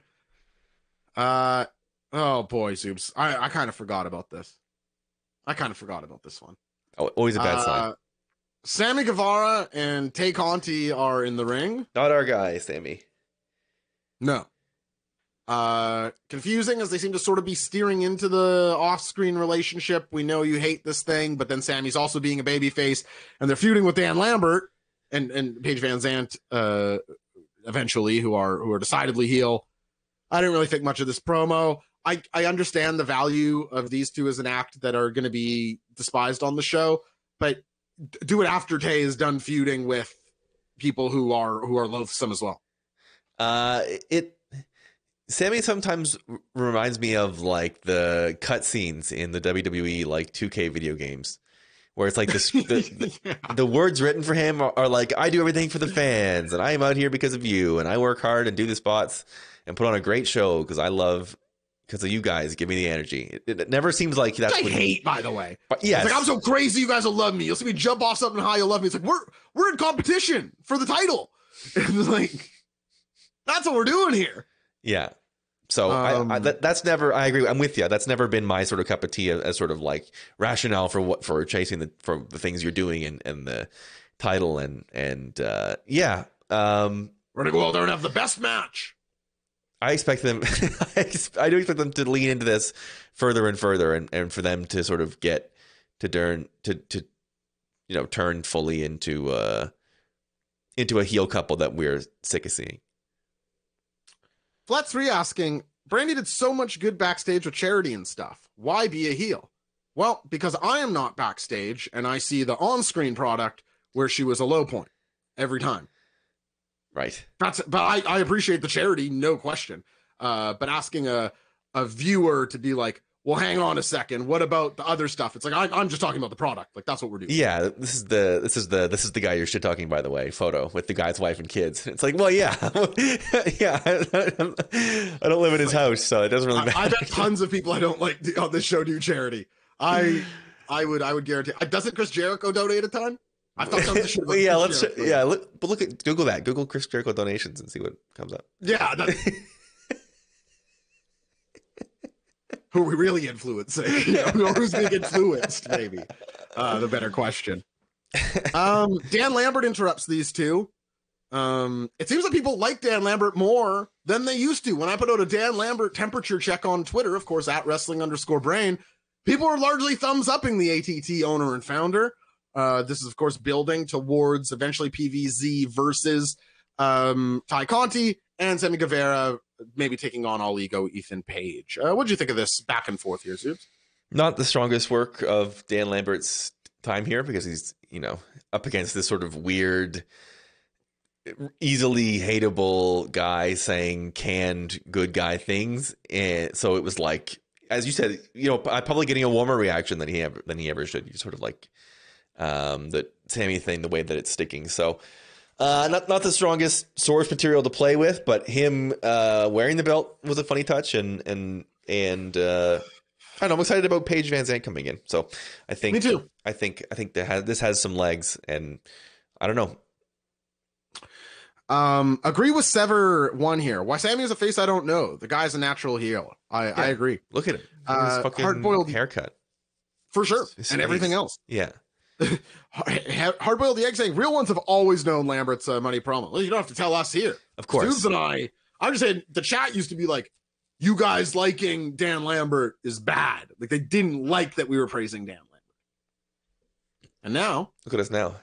Uh oh boy, Zoobs. I I kind of forgot about this. I kind of forgot about this one. Oh, always a bad uh, sign. Sammy Guevara and Tay Conti are in the ring. Not our guy, Sammy. No. Uh confusing as they seem to sort of be steering into the off-screen relationship. We know you hate this thing, but then Sammy's also being a babyface and they're feuding with Dan Lambert and and Paige VanZant uh eventually who are who are decidedly heel. I didn't really think much of this promo. I I understand the value of these two as an act that are going to be despised on the show, but do it after Tay is done feuding with people who are who are loathsome as well. Uh, it Sammy sometimes reminds me of like the cutscenes in the WWE like 2K video games where it's like this the, the, yeah. the, words written for him are, are, like i do everything for the fans and i am out here because of you and i work hard and do the spots and put on a great show because i love because of you guys. Give me the energy it, it never seems like that's I what hate he, by the way. But yeah like i'm so crazy you guys will love me. You'll see me jump off something high you'll love me. It's like we're we're in competition for the title. And like that's what we're doing here. Yeah so um, I, I, um, that, that's never. I agree. I'm with you. That's never been my sort of cup of tea as, as, sort of like rationale for what for chasing the for the things you're doing and and the title and and uh, yeah. Um, We're gonna go out there and have the best match. I expect them. I I do expect them to lean into this further and further, and, and for them to sort of get to turn to to you know turn fully into uh into a heel couple that we're sick of seeing. Flat three asking, Brandi did so much good backstage with charity and stuff. Why be a heel? Well, because I am not backstage and I see the on screen product where she was a low point every time. Right. That's but I, I appreciate the charity, no question. Uh, but asking a a viewer to be like, well, hang on a second. What about the other stuff? It's like I, am just talking about the product. Like that's what we're doing. Yeah, this is the this is the this is the guy you're shit talking. By the way, photo with the guy's wife and kids. It's like, well, yeah, yeah. I don't live in his house, so it doesn't really matter. I, I bet tons of people I don't like on this show do charity. I I would I would guarantee. Uh, doesn't Chris Jericho donate a ton? I thought that was yeah, let's Jericho. yeah, look, but look at Google that. Google Chris Jericho donations and see what comes up. Yeah. That, who are we really influencing? You know, who's being influenced? Maybe uh, the better question. Um, Dan Lambert interrupts these two. Um, it seems that people like Dan Lambert more than they used to. When I put out a Dan Lambert temperature check on Twitter, of course, at wrestling underscore brain, people are largely thumbs upping the ATT owner and founder. Uh, this is, of course, building towards eventually PVZ versus um, Tay Conti and Sammy Guevara maybe taking on all ego Ethan Page. Uh, what do you think of this back and forth here, Zoobs? Not the strongest work of Dan Lambert's time here because he's, you know, up against this sort of weird easily hateable guy saying canned good guy things, and so it was like, as you said, you know, probably getting a warmer reaction than he ever than he ever should. You sort of like um, the Sammy thing, the way that it's sticking. So. Uh, not not the strongest source material to play with, but him uh, wearing the belt was a funny touch, and and and uh, I don't know. I'm excited about Paige VanZant coming in. So I think Me too. I think I think that has, this has some legs, and I don't know. Um, agree with Sever one here. Why Sammy is a face I don't know. The guy's a natural heel. I, I agree Look at him. Uh, hard-boiled- haircut. for sure, It's and everything else. Yeah. Hard boiled the egg saying real ones have always known Lambert's uh, money promo. Well, you don't have to tell us here. Of course. Zoobs and I, I'm just saying the chat used to be like, you guys liking Dan Lambert is bad. Like they didn't like that we were praising Dan Lambert. And now, Look at us now.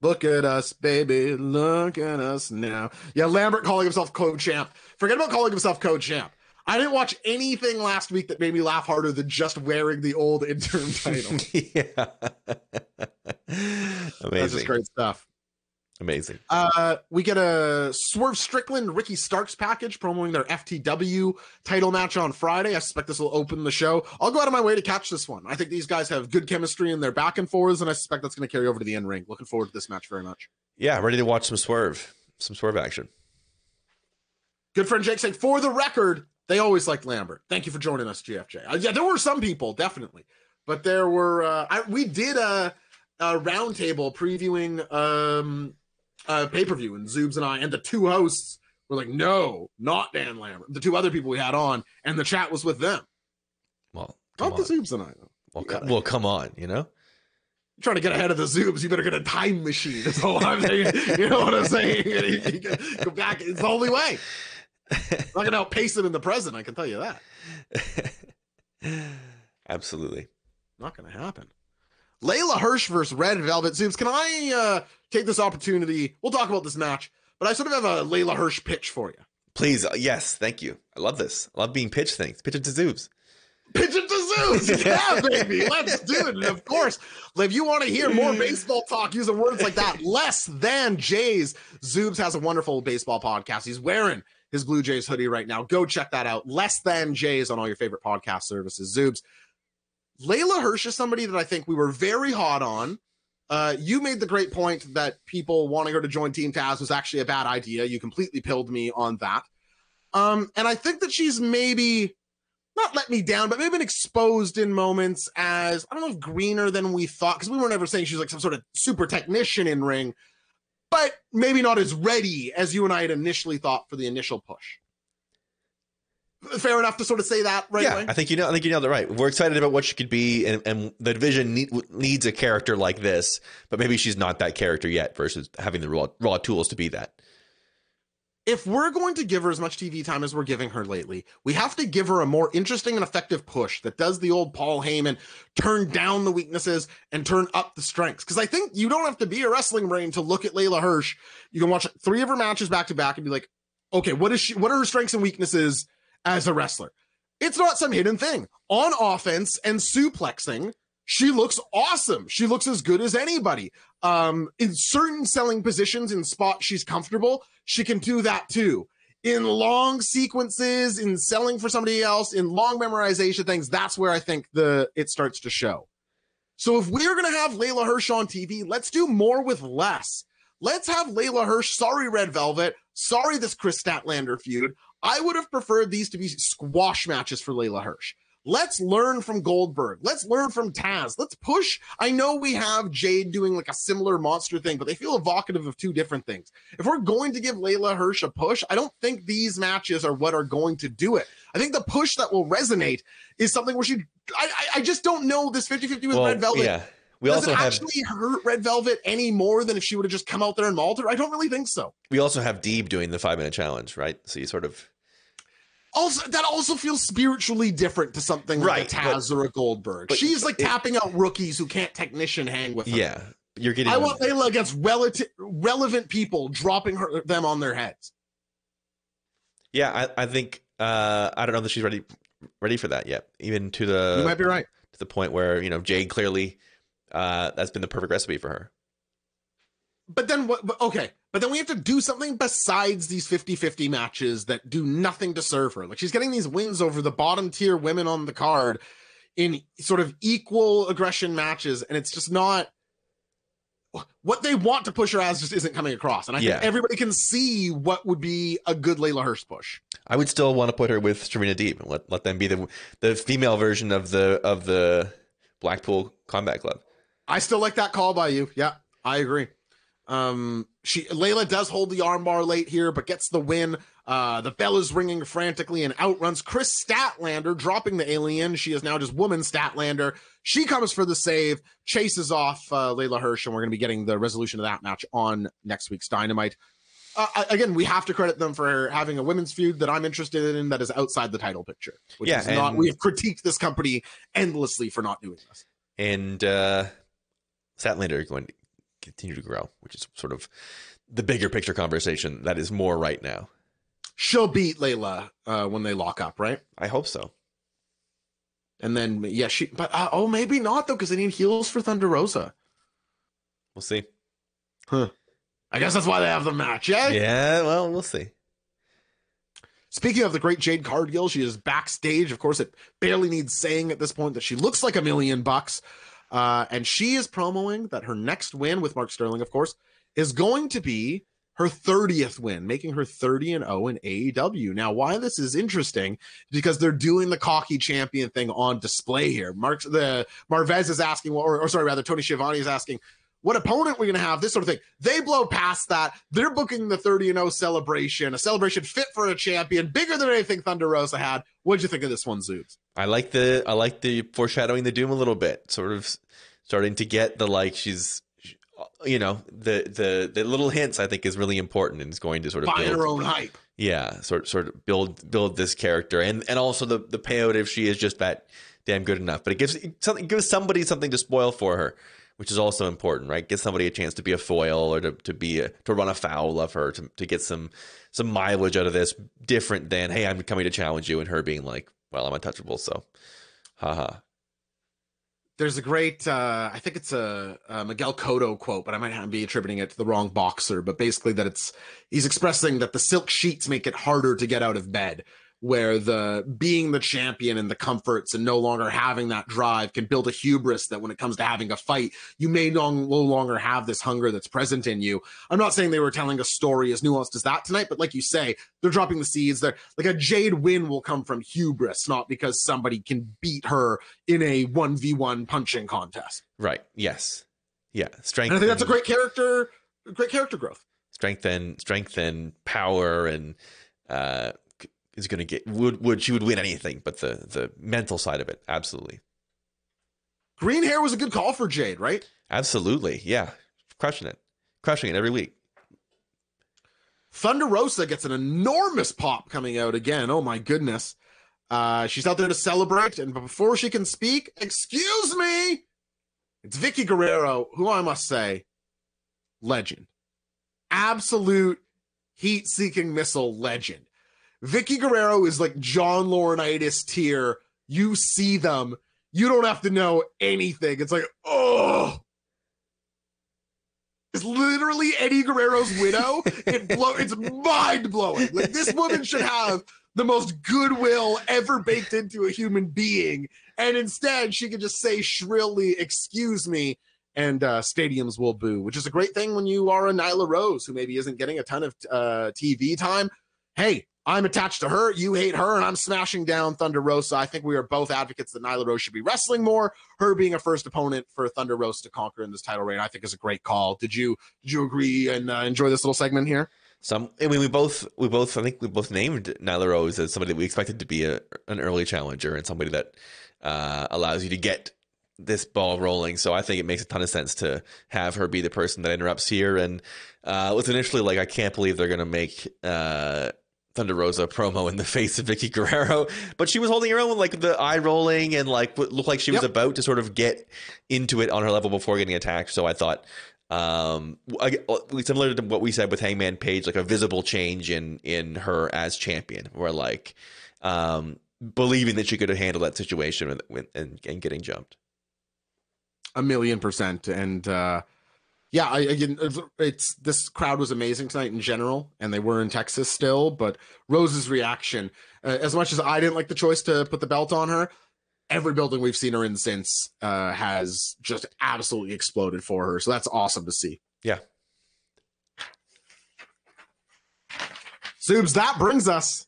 look at us, baby. Look at us now. Yeah, Lambert calling himself co-champ. Forget about calling himself co-champ. I didn't watch anything last week that made me laugh harder than just wearing the old interim title. yeah. That's Amazing. just great stuff. Amazing. Uh, we get a Swerve Strickland Ricky Starks package promoting their FTW title match on Friday. I suspect this will open the show. I'll go out of my way to catch this one. I think these guys have good chemistry in their back and forths, and I suspect that's going to carry over to the end ring. Looking forward to this match very much. Yeah, ready to watch some swerve, some swerve action. Good friend Jake saying, for the record, they always liked Lambert. Thank you for joining us, GFJ. Uh, yeah, there were some people definitely, but there were. Uh, I, we did a, a roundtable previewing um, a pay per view, and Zoobs and I and the two hosts were like, "No, not Dan Lambert." The two other people we had on, and the chat was with them, Well, come not on. the Zoobs and I. Well, gotta- well, come on. You know. Trying to get ahead of the Zoobs, you better get a time machine. That's all I'm saying. You know what I'm saying? You Go back. It's the only way. Not gonna outpace him in the present. I can tell you that. Absolutely. Not going to happen. Leyla Hirsch versus Red Velvet Zoobs. Can I uh, take this opportunity? We'll talk about this match, but I sort of have a Leyla Hirsch pitch for you. Please, uh, yes, thank you. I love this. I love being pitched things. Pitch it to Zoobs. Pitch it to Zoobs. Yeah, baby. Let's do it. And of course, if you want to hear more baseball talk using words like that, less than Jays, Zoobs has a wonderful baseball podcast. He's wearing his Blue Jays hoodie right now. Go check that out. Less than Jays on all your favorite podcast services. Zoobs. Leyla Hirsch is somebody that I think we were very hot on. Uh, you made the great point that people wanting her to join Team Taz was actually a bad idea. You completely pilled me on that. Um, and I think that she's maybe not let me down, but maybe been exposed in moments as I don't know if greener than we thought because we weren't ever saying she was like some sort of super technician in ring, but maybe not as ready as you and I had initially thought for the initial push. Fair enough to sort of say that right yeah, away. I think you know. I think you nailed it right. We're excited about what she could be, and, and the division need, needs a character like this, but maybe she's not that character yet. Versus having the raw raw tools to be that. If we're going to give her as much TV time as we're giving her lately, we have to give her a more interesting and effective push that does the old Paul Heyman turn down the weaknesses and turn up the strengths. Because I think you don't have to be a wrestling brain to look at Leyla Hirsch. You can watch three of her matches back to back and be like, okay, what is she? What are her strengths and weaknesses as a wrestler? It's not some hidden thing. On offense and suplexing, she looks awesome. She looks as good as anybody. Um, in certain selling positions in spots she's comfortable, she can do that too. In long sequences, in selling for somebody else, in long memorization things, that's where I think the it starts to show. So if we're gonna have Leyla Hirsch on TV, let's do more with less. Let's have Leyla Hirsch. Sorry, Red Velvet. Sorry, this Kris Statlander feud. I would have preferred these to be squash matches for Leyla Hirsch. Let's learn from Goldberg. Let's learn from Taz. Let's push. I know we have Jade doing like a similar monster thing, but they feel evocative of two different things. If we're going to give Leyla Hirsch a push, I don't think these matches are what are going to do it. I think the push that will resonate is something where she. I, I, I just don't know this 50 50 with Well, Red Velvet. yeah. We Does also it have actually hurt Red Velvet any more than if she would have just come out there and mauled her? I don't really think so. we also have Deeb doing the five minute challenge, right? So you sort of Also, that also feels spiritually different to something like Right, a Taz or a Goldberg. but She's like it- tapping out rookies who can't technician hang with her. yeah. You're getting I want Leyla against relative, relevant people dropping her, them on their heads. yeah. I, I think uh, I don't know that she's ready ready for that yet. Even to the you might be right. to the point where you know Jade clearly uh, that's been the perfect recipe for her. but then what? Okay, but then we have to do something besides these 50-50 matches that do nothing to serve her. Like she's getting these wins over the bottom tier women on the card in sort of equal aggression matches, and it's just not what they want to push her as. Just isn't coming across, and I Yeah. think everybody can see what would be a good Leyla Hirsch push. I would still want to put her with Serena Deeb and let, let them be the the female version of the of the Blackpool Combat Club. I still like that call by you. Yeah, I agree. Um, she Leyla does hold the armbar late here, but gets the win. Uh, the bell is ringing frantically and outruns Kris Statlander, dropping the alien. She is now just woman Statlander. She comes for the save, chases off uh, Leyla Hirsch, and we're going to be getting the resolution of that match on next week's Dynamite. Uh, again, we have to credit them for having a women's feud that I'm interested in that is outside the title picture. Which Yeah, is not. We have critiqued this company endlessly for not doing this. And uh, Statlander going to continue to grow, which is sort of the bigger picture conversation that is more right now. She'll beat Leyla uh, when they lock up, right? I hope so. And then yeah, she. But uh, oh, maybe not though, because they need heels for Thunder Rosa. We'll see. Huh. I guess that's why they have the match. Yeah. Yeah, well, we'll see. Speaking of the great Jade Cargill, she is backstage. Of course, it barely needs saying at this point that she looks like a million bucks. Uh, and she is promoting that her next win with Mark Sterling, of course, is going to be her 30th win, making her 30 and 0 in AEW. Now, why this is interesting because they're doing the cocky champion thing on display here. Mark the Marvez is asking, or, or sorry, rather, Tony Schiavone is asking, what opponent we're going to have, this sort of thing. They blow past that. They're booking the 30 and 0 celebration, a celebration fit for a champion, bigger than anything Thunder Rosa had. What'd you think of this one, Zoobs? I like the I like the foreshadowing the doom a little bit, sort of starting to get the like she's you know the the the little hints I think is really important and is going to sort of build, her own hype. yeah sort sort of build build this character and and also the the payout if she is just that damn good enough but it gives something gives somebody something to spoil for her which is also important right gives somebody a chance to be a foil or to, to be a, to run afoul of her to, to get some some mileage out of this different than hey i'm coming to challenge you and her being like well i'm untouchable so haha There's a great, uh, I think it's a, a Miguel Cotto quote, but I might be attributing it to the wrong boxer. But basically, that it's he's expressing that the silk sheets make it harder to get out of bed, where the being the champion and the comforts and no longer having that drive can build a hubris that when it comes to having a fight, you may no, no longer have this hunger that's present in you. I'm not saying they were telling a story as nuanced as that tonight, but like you say, they're dropping the seeds. They're like a Jade win will come from hubris, not because somebody can beat her in a 1v1 punching contest. Right. Yes. Yeah. Strength. And I think that's a great character, great character growth. strength and strength and power and uh is going to get would would she would win anything but the the mental side of it absolutely Green hair was a good call for Jade, right? absolutely yeah crushing it crushing it every week Thunder Rosa gets an enormous pop coming out again. Oh my goodness. Uh, she's out there to celebrate, and before she can speak, excuse me, it's Vickie Guerrero, who I must say, legend. Absolute heat seeking missile legend. Vickie Guerrero is like John Laurinaitis tier. You see them, you don't have to know anything. It's like, oh, it's literally Eddie Guerrero's widow. It blow it's mind blowing. Like this woman should have the most goodwill ever baked into a human being. And instead she could just say shrilly, excuse me, and uh, stadiums will boo, which is a great thing when you are a Nyla Rose who maybe isn't getting a ton of uh, TV time. Hey, I'm attached to her. You hate her, and I'm smashing down Thunder Rosa. I think we are both advocates that Nyla Rose should be wrestling more. Her being a first opponent for Thunder Rosa to conquer in this title reign, I think, is a great call. Did you did you agree and uh, enjoy this little segment here? some i mean we both we both i think we both named nyla rose as somebody that we expected to be a, an early challenger and somebody that uh, allows you to get this ball rolling so i think it makes a ton of sense to have her be the person that interrupts here and uh, it was initially like i can't believe they're going to make uh, Thunder Rosa promo in the face of Vickie Guerrero, but she was holding her own with like the eye rolling and like what looked like she was Yep. about to sort of get into it on her level before getting attacked. So I thought, um, I- similar to what we said with Hangman Page, like a visible change in in her as champion, where like um, believing that she could have handled that situation with, and, and getting jumped. A million percent. And uh yeah, I, again, it's, this crowd was amazing tonight in general, and they were in Texas still. But Rose's reaction, uh, as much as I didn't like the choice to put the belt on her, every building we've seen her in since uh, has just absolutely exploded for her. So that's awesome to see. Yeah. Zoobs, that brings us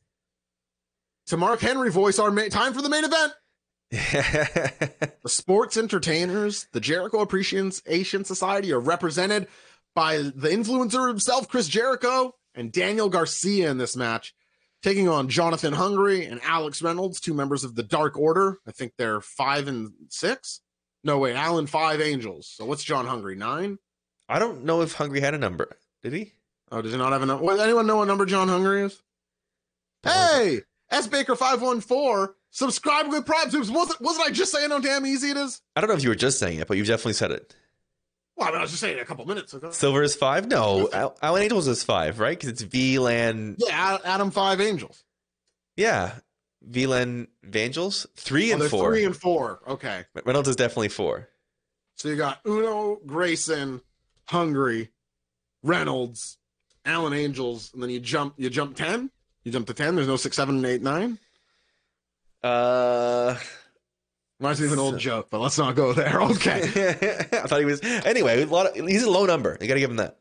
to Mark Henry voice our main time for the main event. the sports entertainers, the Jericho Appreciation Society are represented by the influencer himself, Chris Jericho, and Daniel Garcia in this match, taking on Johnny Hungee and Alex Reynolds, two members of the Dark Order. I think they're five and six. No, wait, Alan five angels. So what's Johnny Hungee? Nine? I don't know if Hungee had a number. Did he? Oh, does he not have a number? Well, anyone know what number Johnny Hungee is? Hey, S Baker five one four. Subscribe with Prime Tubes. Wasn't, wasn't I just saying how damn easy it is? I don't know if you were just saying it, but you've definitely said it. Well, I, mean, I was just saying it a couple minutes ago. Silver is five? No, Al- Alan Angels is five, right? Because it's VLAN. Yeah, Adam Five Angels. Yeah, VLAN Vangels three Oh, and they're four. Three and four. Okay. Reynolds is definitely four. So you got Uno, Grayson, Hungee, Reynolds, Alan Angels, and then you jump. You jump ten. You jump to ten. There's no six, seven, eight, nine. Uh, Reminds me of an old joke, but let's not go there. Okay. I thought he was. Anyway, a lot of, he's a low number. You got to give him that.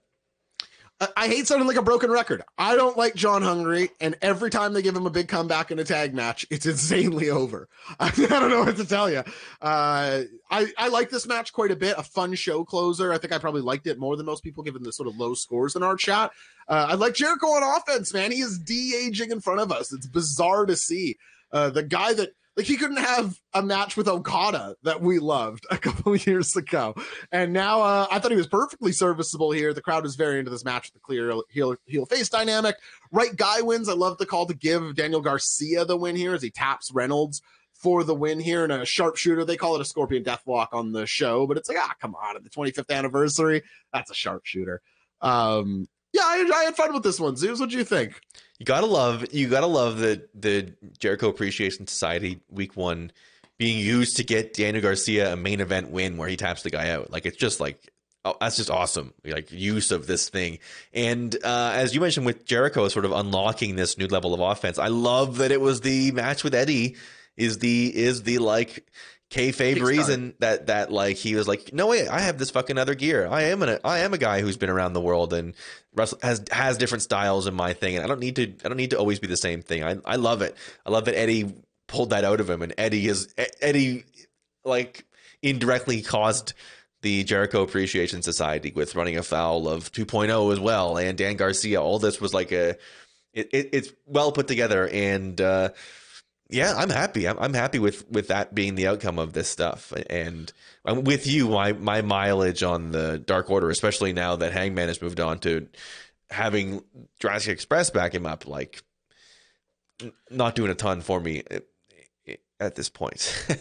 I, I hate sounding like a broken record. I don't like Johnny Hungee, and every time they give him a big comeback in a tag match, it's insanely over. I, don't know what to tell you. Uh, I I like this match quite a bit. A fun show closer. I think I probably liked it more than most people, given the sort of low scores in our chat. Uh, I like Jericho on offense, man. He is de aging in front of us. It's bizarre to see. Uh, the guy that like he couldn't have a match with Okada that we loved a couple years ago, and now uh, I thought he was perfectly serviceable here. The crowd is very into this match with the clear heel heel face dynamic. Right guy wins. I love the call to give Daniel Garcia the win here as he taps Reynolds for the win here in a sharpshooter. They call it a Scorpion Deathlock on the show, but it's like ah, come on, at the 25th anniversary, that's a sharpshooter. Um, yeah, I, I had fun with this one. Zoobs, what do you think? You gotta love. You gotta love the the Jericho Appreciation Society Week One being used to get Daniel Garcia a main event win where he taps the guy out. Like it's just like oh, that's just awesome. Like use of this thing. And uh, as you mentioned with Jericho, sort of unlocking this new level of offense. I love that it was the match with Eddie. Is the is the like kayfabe reason that that like he was like, no way, I have this fucking other gear. I am an I am a guy who's been around the world and wrestle, has has different styles in my thing, and I don't need to I don't need to always be the same thing. I I love it. I love that Eddie pulled that out of him, and Eddie is Eddie like indirectly caused the Jericho Appreciation Society with running afoul of 2.0 as well, and Dan Garcia. All this was like a it, it it's well put together and. uh yeah, I'm happy. I'm, I'm happy with with that being the outcome of this stuff, and I'm with you. My my mileage on the Dark Order, especially now that Hangman has moved on to having Jurassic Express back him up, like not doing a ton for me at, this point.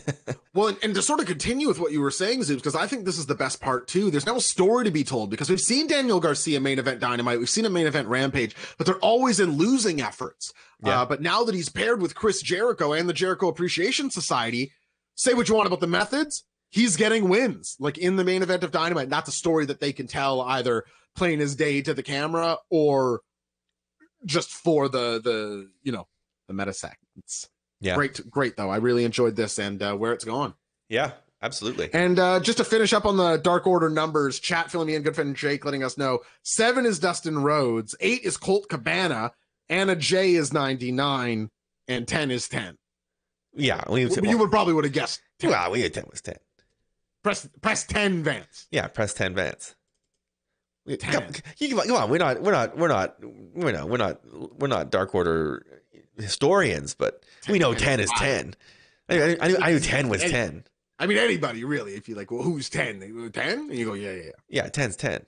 Well, and, and to sort of continue with what you were saying, Zoobs, because I think this is the best part too. There's now a story to be told because we've seen Daniel Garcia main event Dynamite, we've seen a main event Rampage, but they're always in losing efforts. Yeah. Uh, but now that he's paired with Chris Jericho and the Jericho Appreciation Society, say what you want about the methods, he's getting wins like in the main event of Dynamite. That's a story that they can tell either plain as day to the camera or just for the the you know the meta segments. Yeah. Great, great though. I really enjoyed this and uh, where it's gone. yeah, absolutely. And uh, just to finish up on the Dark Order numbers, chat filling me in, good friend Jake letting us know seven is Dustin Rhodes, eight is Colt Cabana, Anna Jay is 99, and 10 is 10. Yeah, we Well, you would probably would have guessed 10. well, we had ten was ten. Press, press 10 Vance. Yeah, press ten Vance. We- 10. Come, come on, we're not, we're not, we're not, we're not, we're not, we're not Dark Order historians, but we know 10 is is ten. I, I, I, knew, I knew ten was ten. I mean, anybody really, if you like, well, who's 10? 10? And you go, yeah, yeah, yeah. Yeah, ten's ten.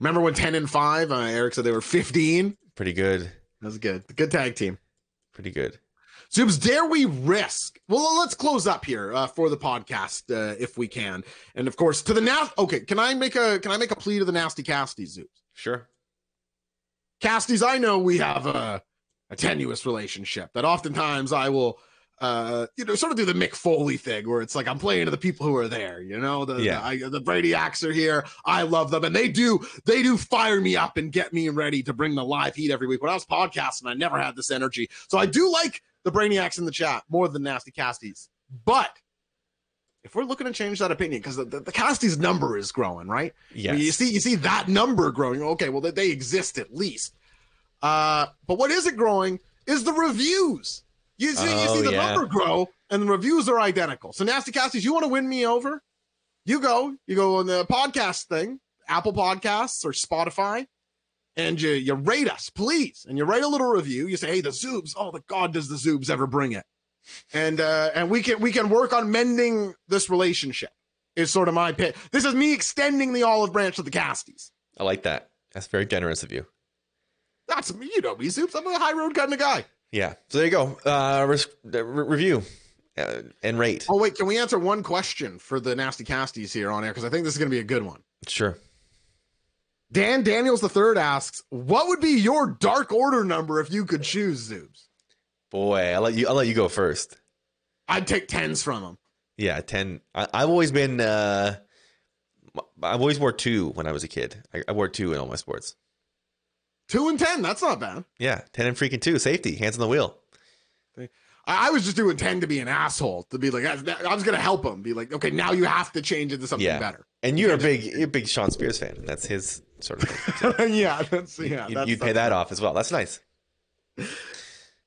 Remember when 10 and 5, uh, Eric said they were 15? Pretty good. That was good. Good tag team. Pretty good. Zoobs, dare we risk? Well, let's close up here uh, for the podcast uh, if we can, and of course to the now. Okay, can I make a can I make a plea to the nasty casties, Zoobs? Sure. Casties, I know we have a, a tenuous relationship that oftentimes I will uh, you know, sort of do the Mick Foley thing where it's like I'm playing to the people who are there. You know, the Yeah. the, I, the are here. I love them, and they do they do fire me up and get me ready to bring the live heat every week. When I was podcasting, I never had this energy, so I do like the Brainiacs in the chat more than Nasty Casties. But if we're looking to change that opinion, because the, the, the Casties number is growing, right? I mean, you see, you see that number growing. Okay, well, they, they exist at least. Uh, but what isn't growing is the reviews. You see, you Oh, see the yeah. number grow, and the reviews are identical. So, Nasty Casties, you want to win me over? You go, you go on the podcast thing, Apple Podcasts or Spotify, and you you rate us, please, and you write a little review. You say, "Hey, the Zoobs, oh, the God, does the Zoobs ever bring it?" And uh, and we can we can work on mending this relationship. Is sort of my pit. This is me extending the olive branch to the Casties. I like that. That's very generous of you. That's me, you know me, Zoobs. I'm a high road kind of guy. Yeah. So there you go. Uh, uh, re- review uh, and rate. Oh wait, can we answer one question for the nasty casties here on air? Because I think this is going to be a good one. Sure. Dan Daniels the third asks, "What would be your Dark Order number if you could choose, Zoobs?" Boy, I'll let you. I'll let you go first. I'd take tens from him. Yeah, ten. I, I've always been. Uh, I've always wore two when I was a kid. I, I wore two in all my sports. Two and ten, that's not bad. Yeah, ten and freaking two. Safety, hands on the wheel. I, I was just doing ten to be an asshole, to be like, I, I was going to help him, be like, okay, now you have to change it to something Yeah. better. And you're a big, you're a big Shawn Spears fan. That's his sort of. Thing. yeah, that's yeah. you, that's you'd pay that off as well. That's nice.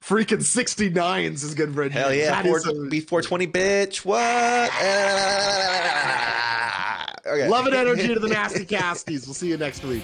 Freaking 69s is good for Hell engineering. yeah, That four, is a- be four twenty, bitch. What? Ah, okay. Love and energy to the nasty casties. We'll see you next week.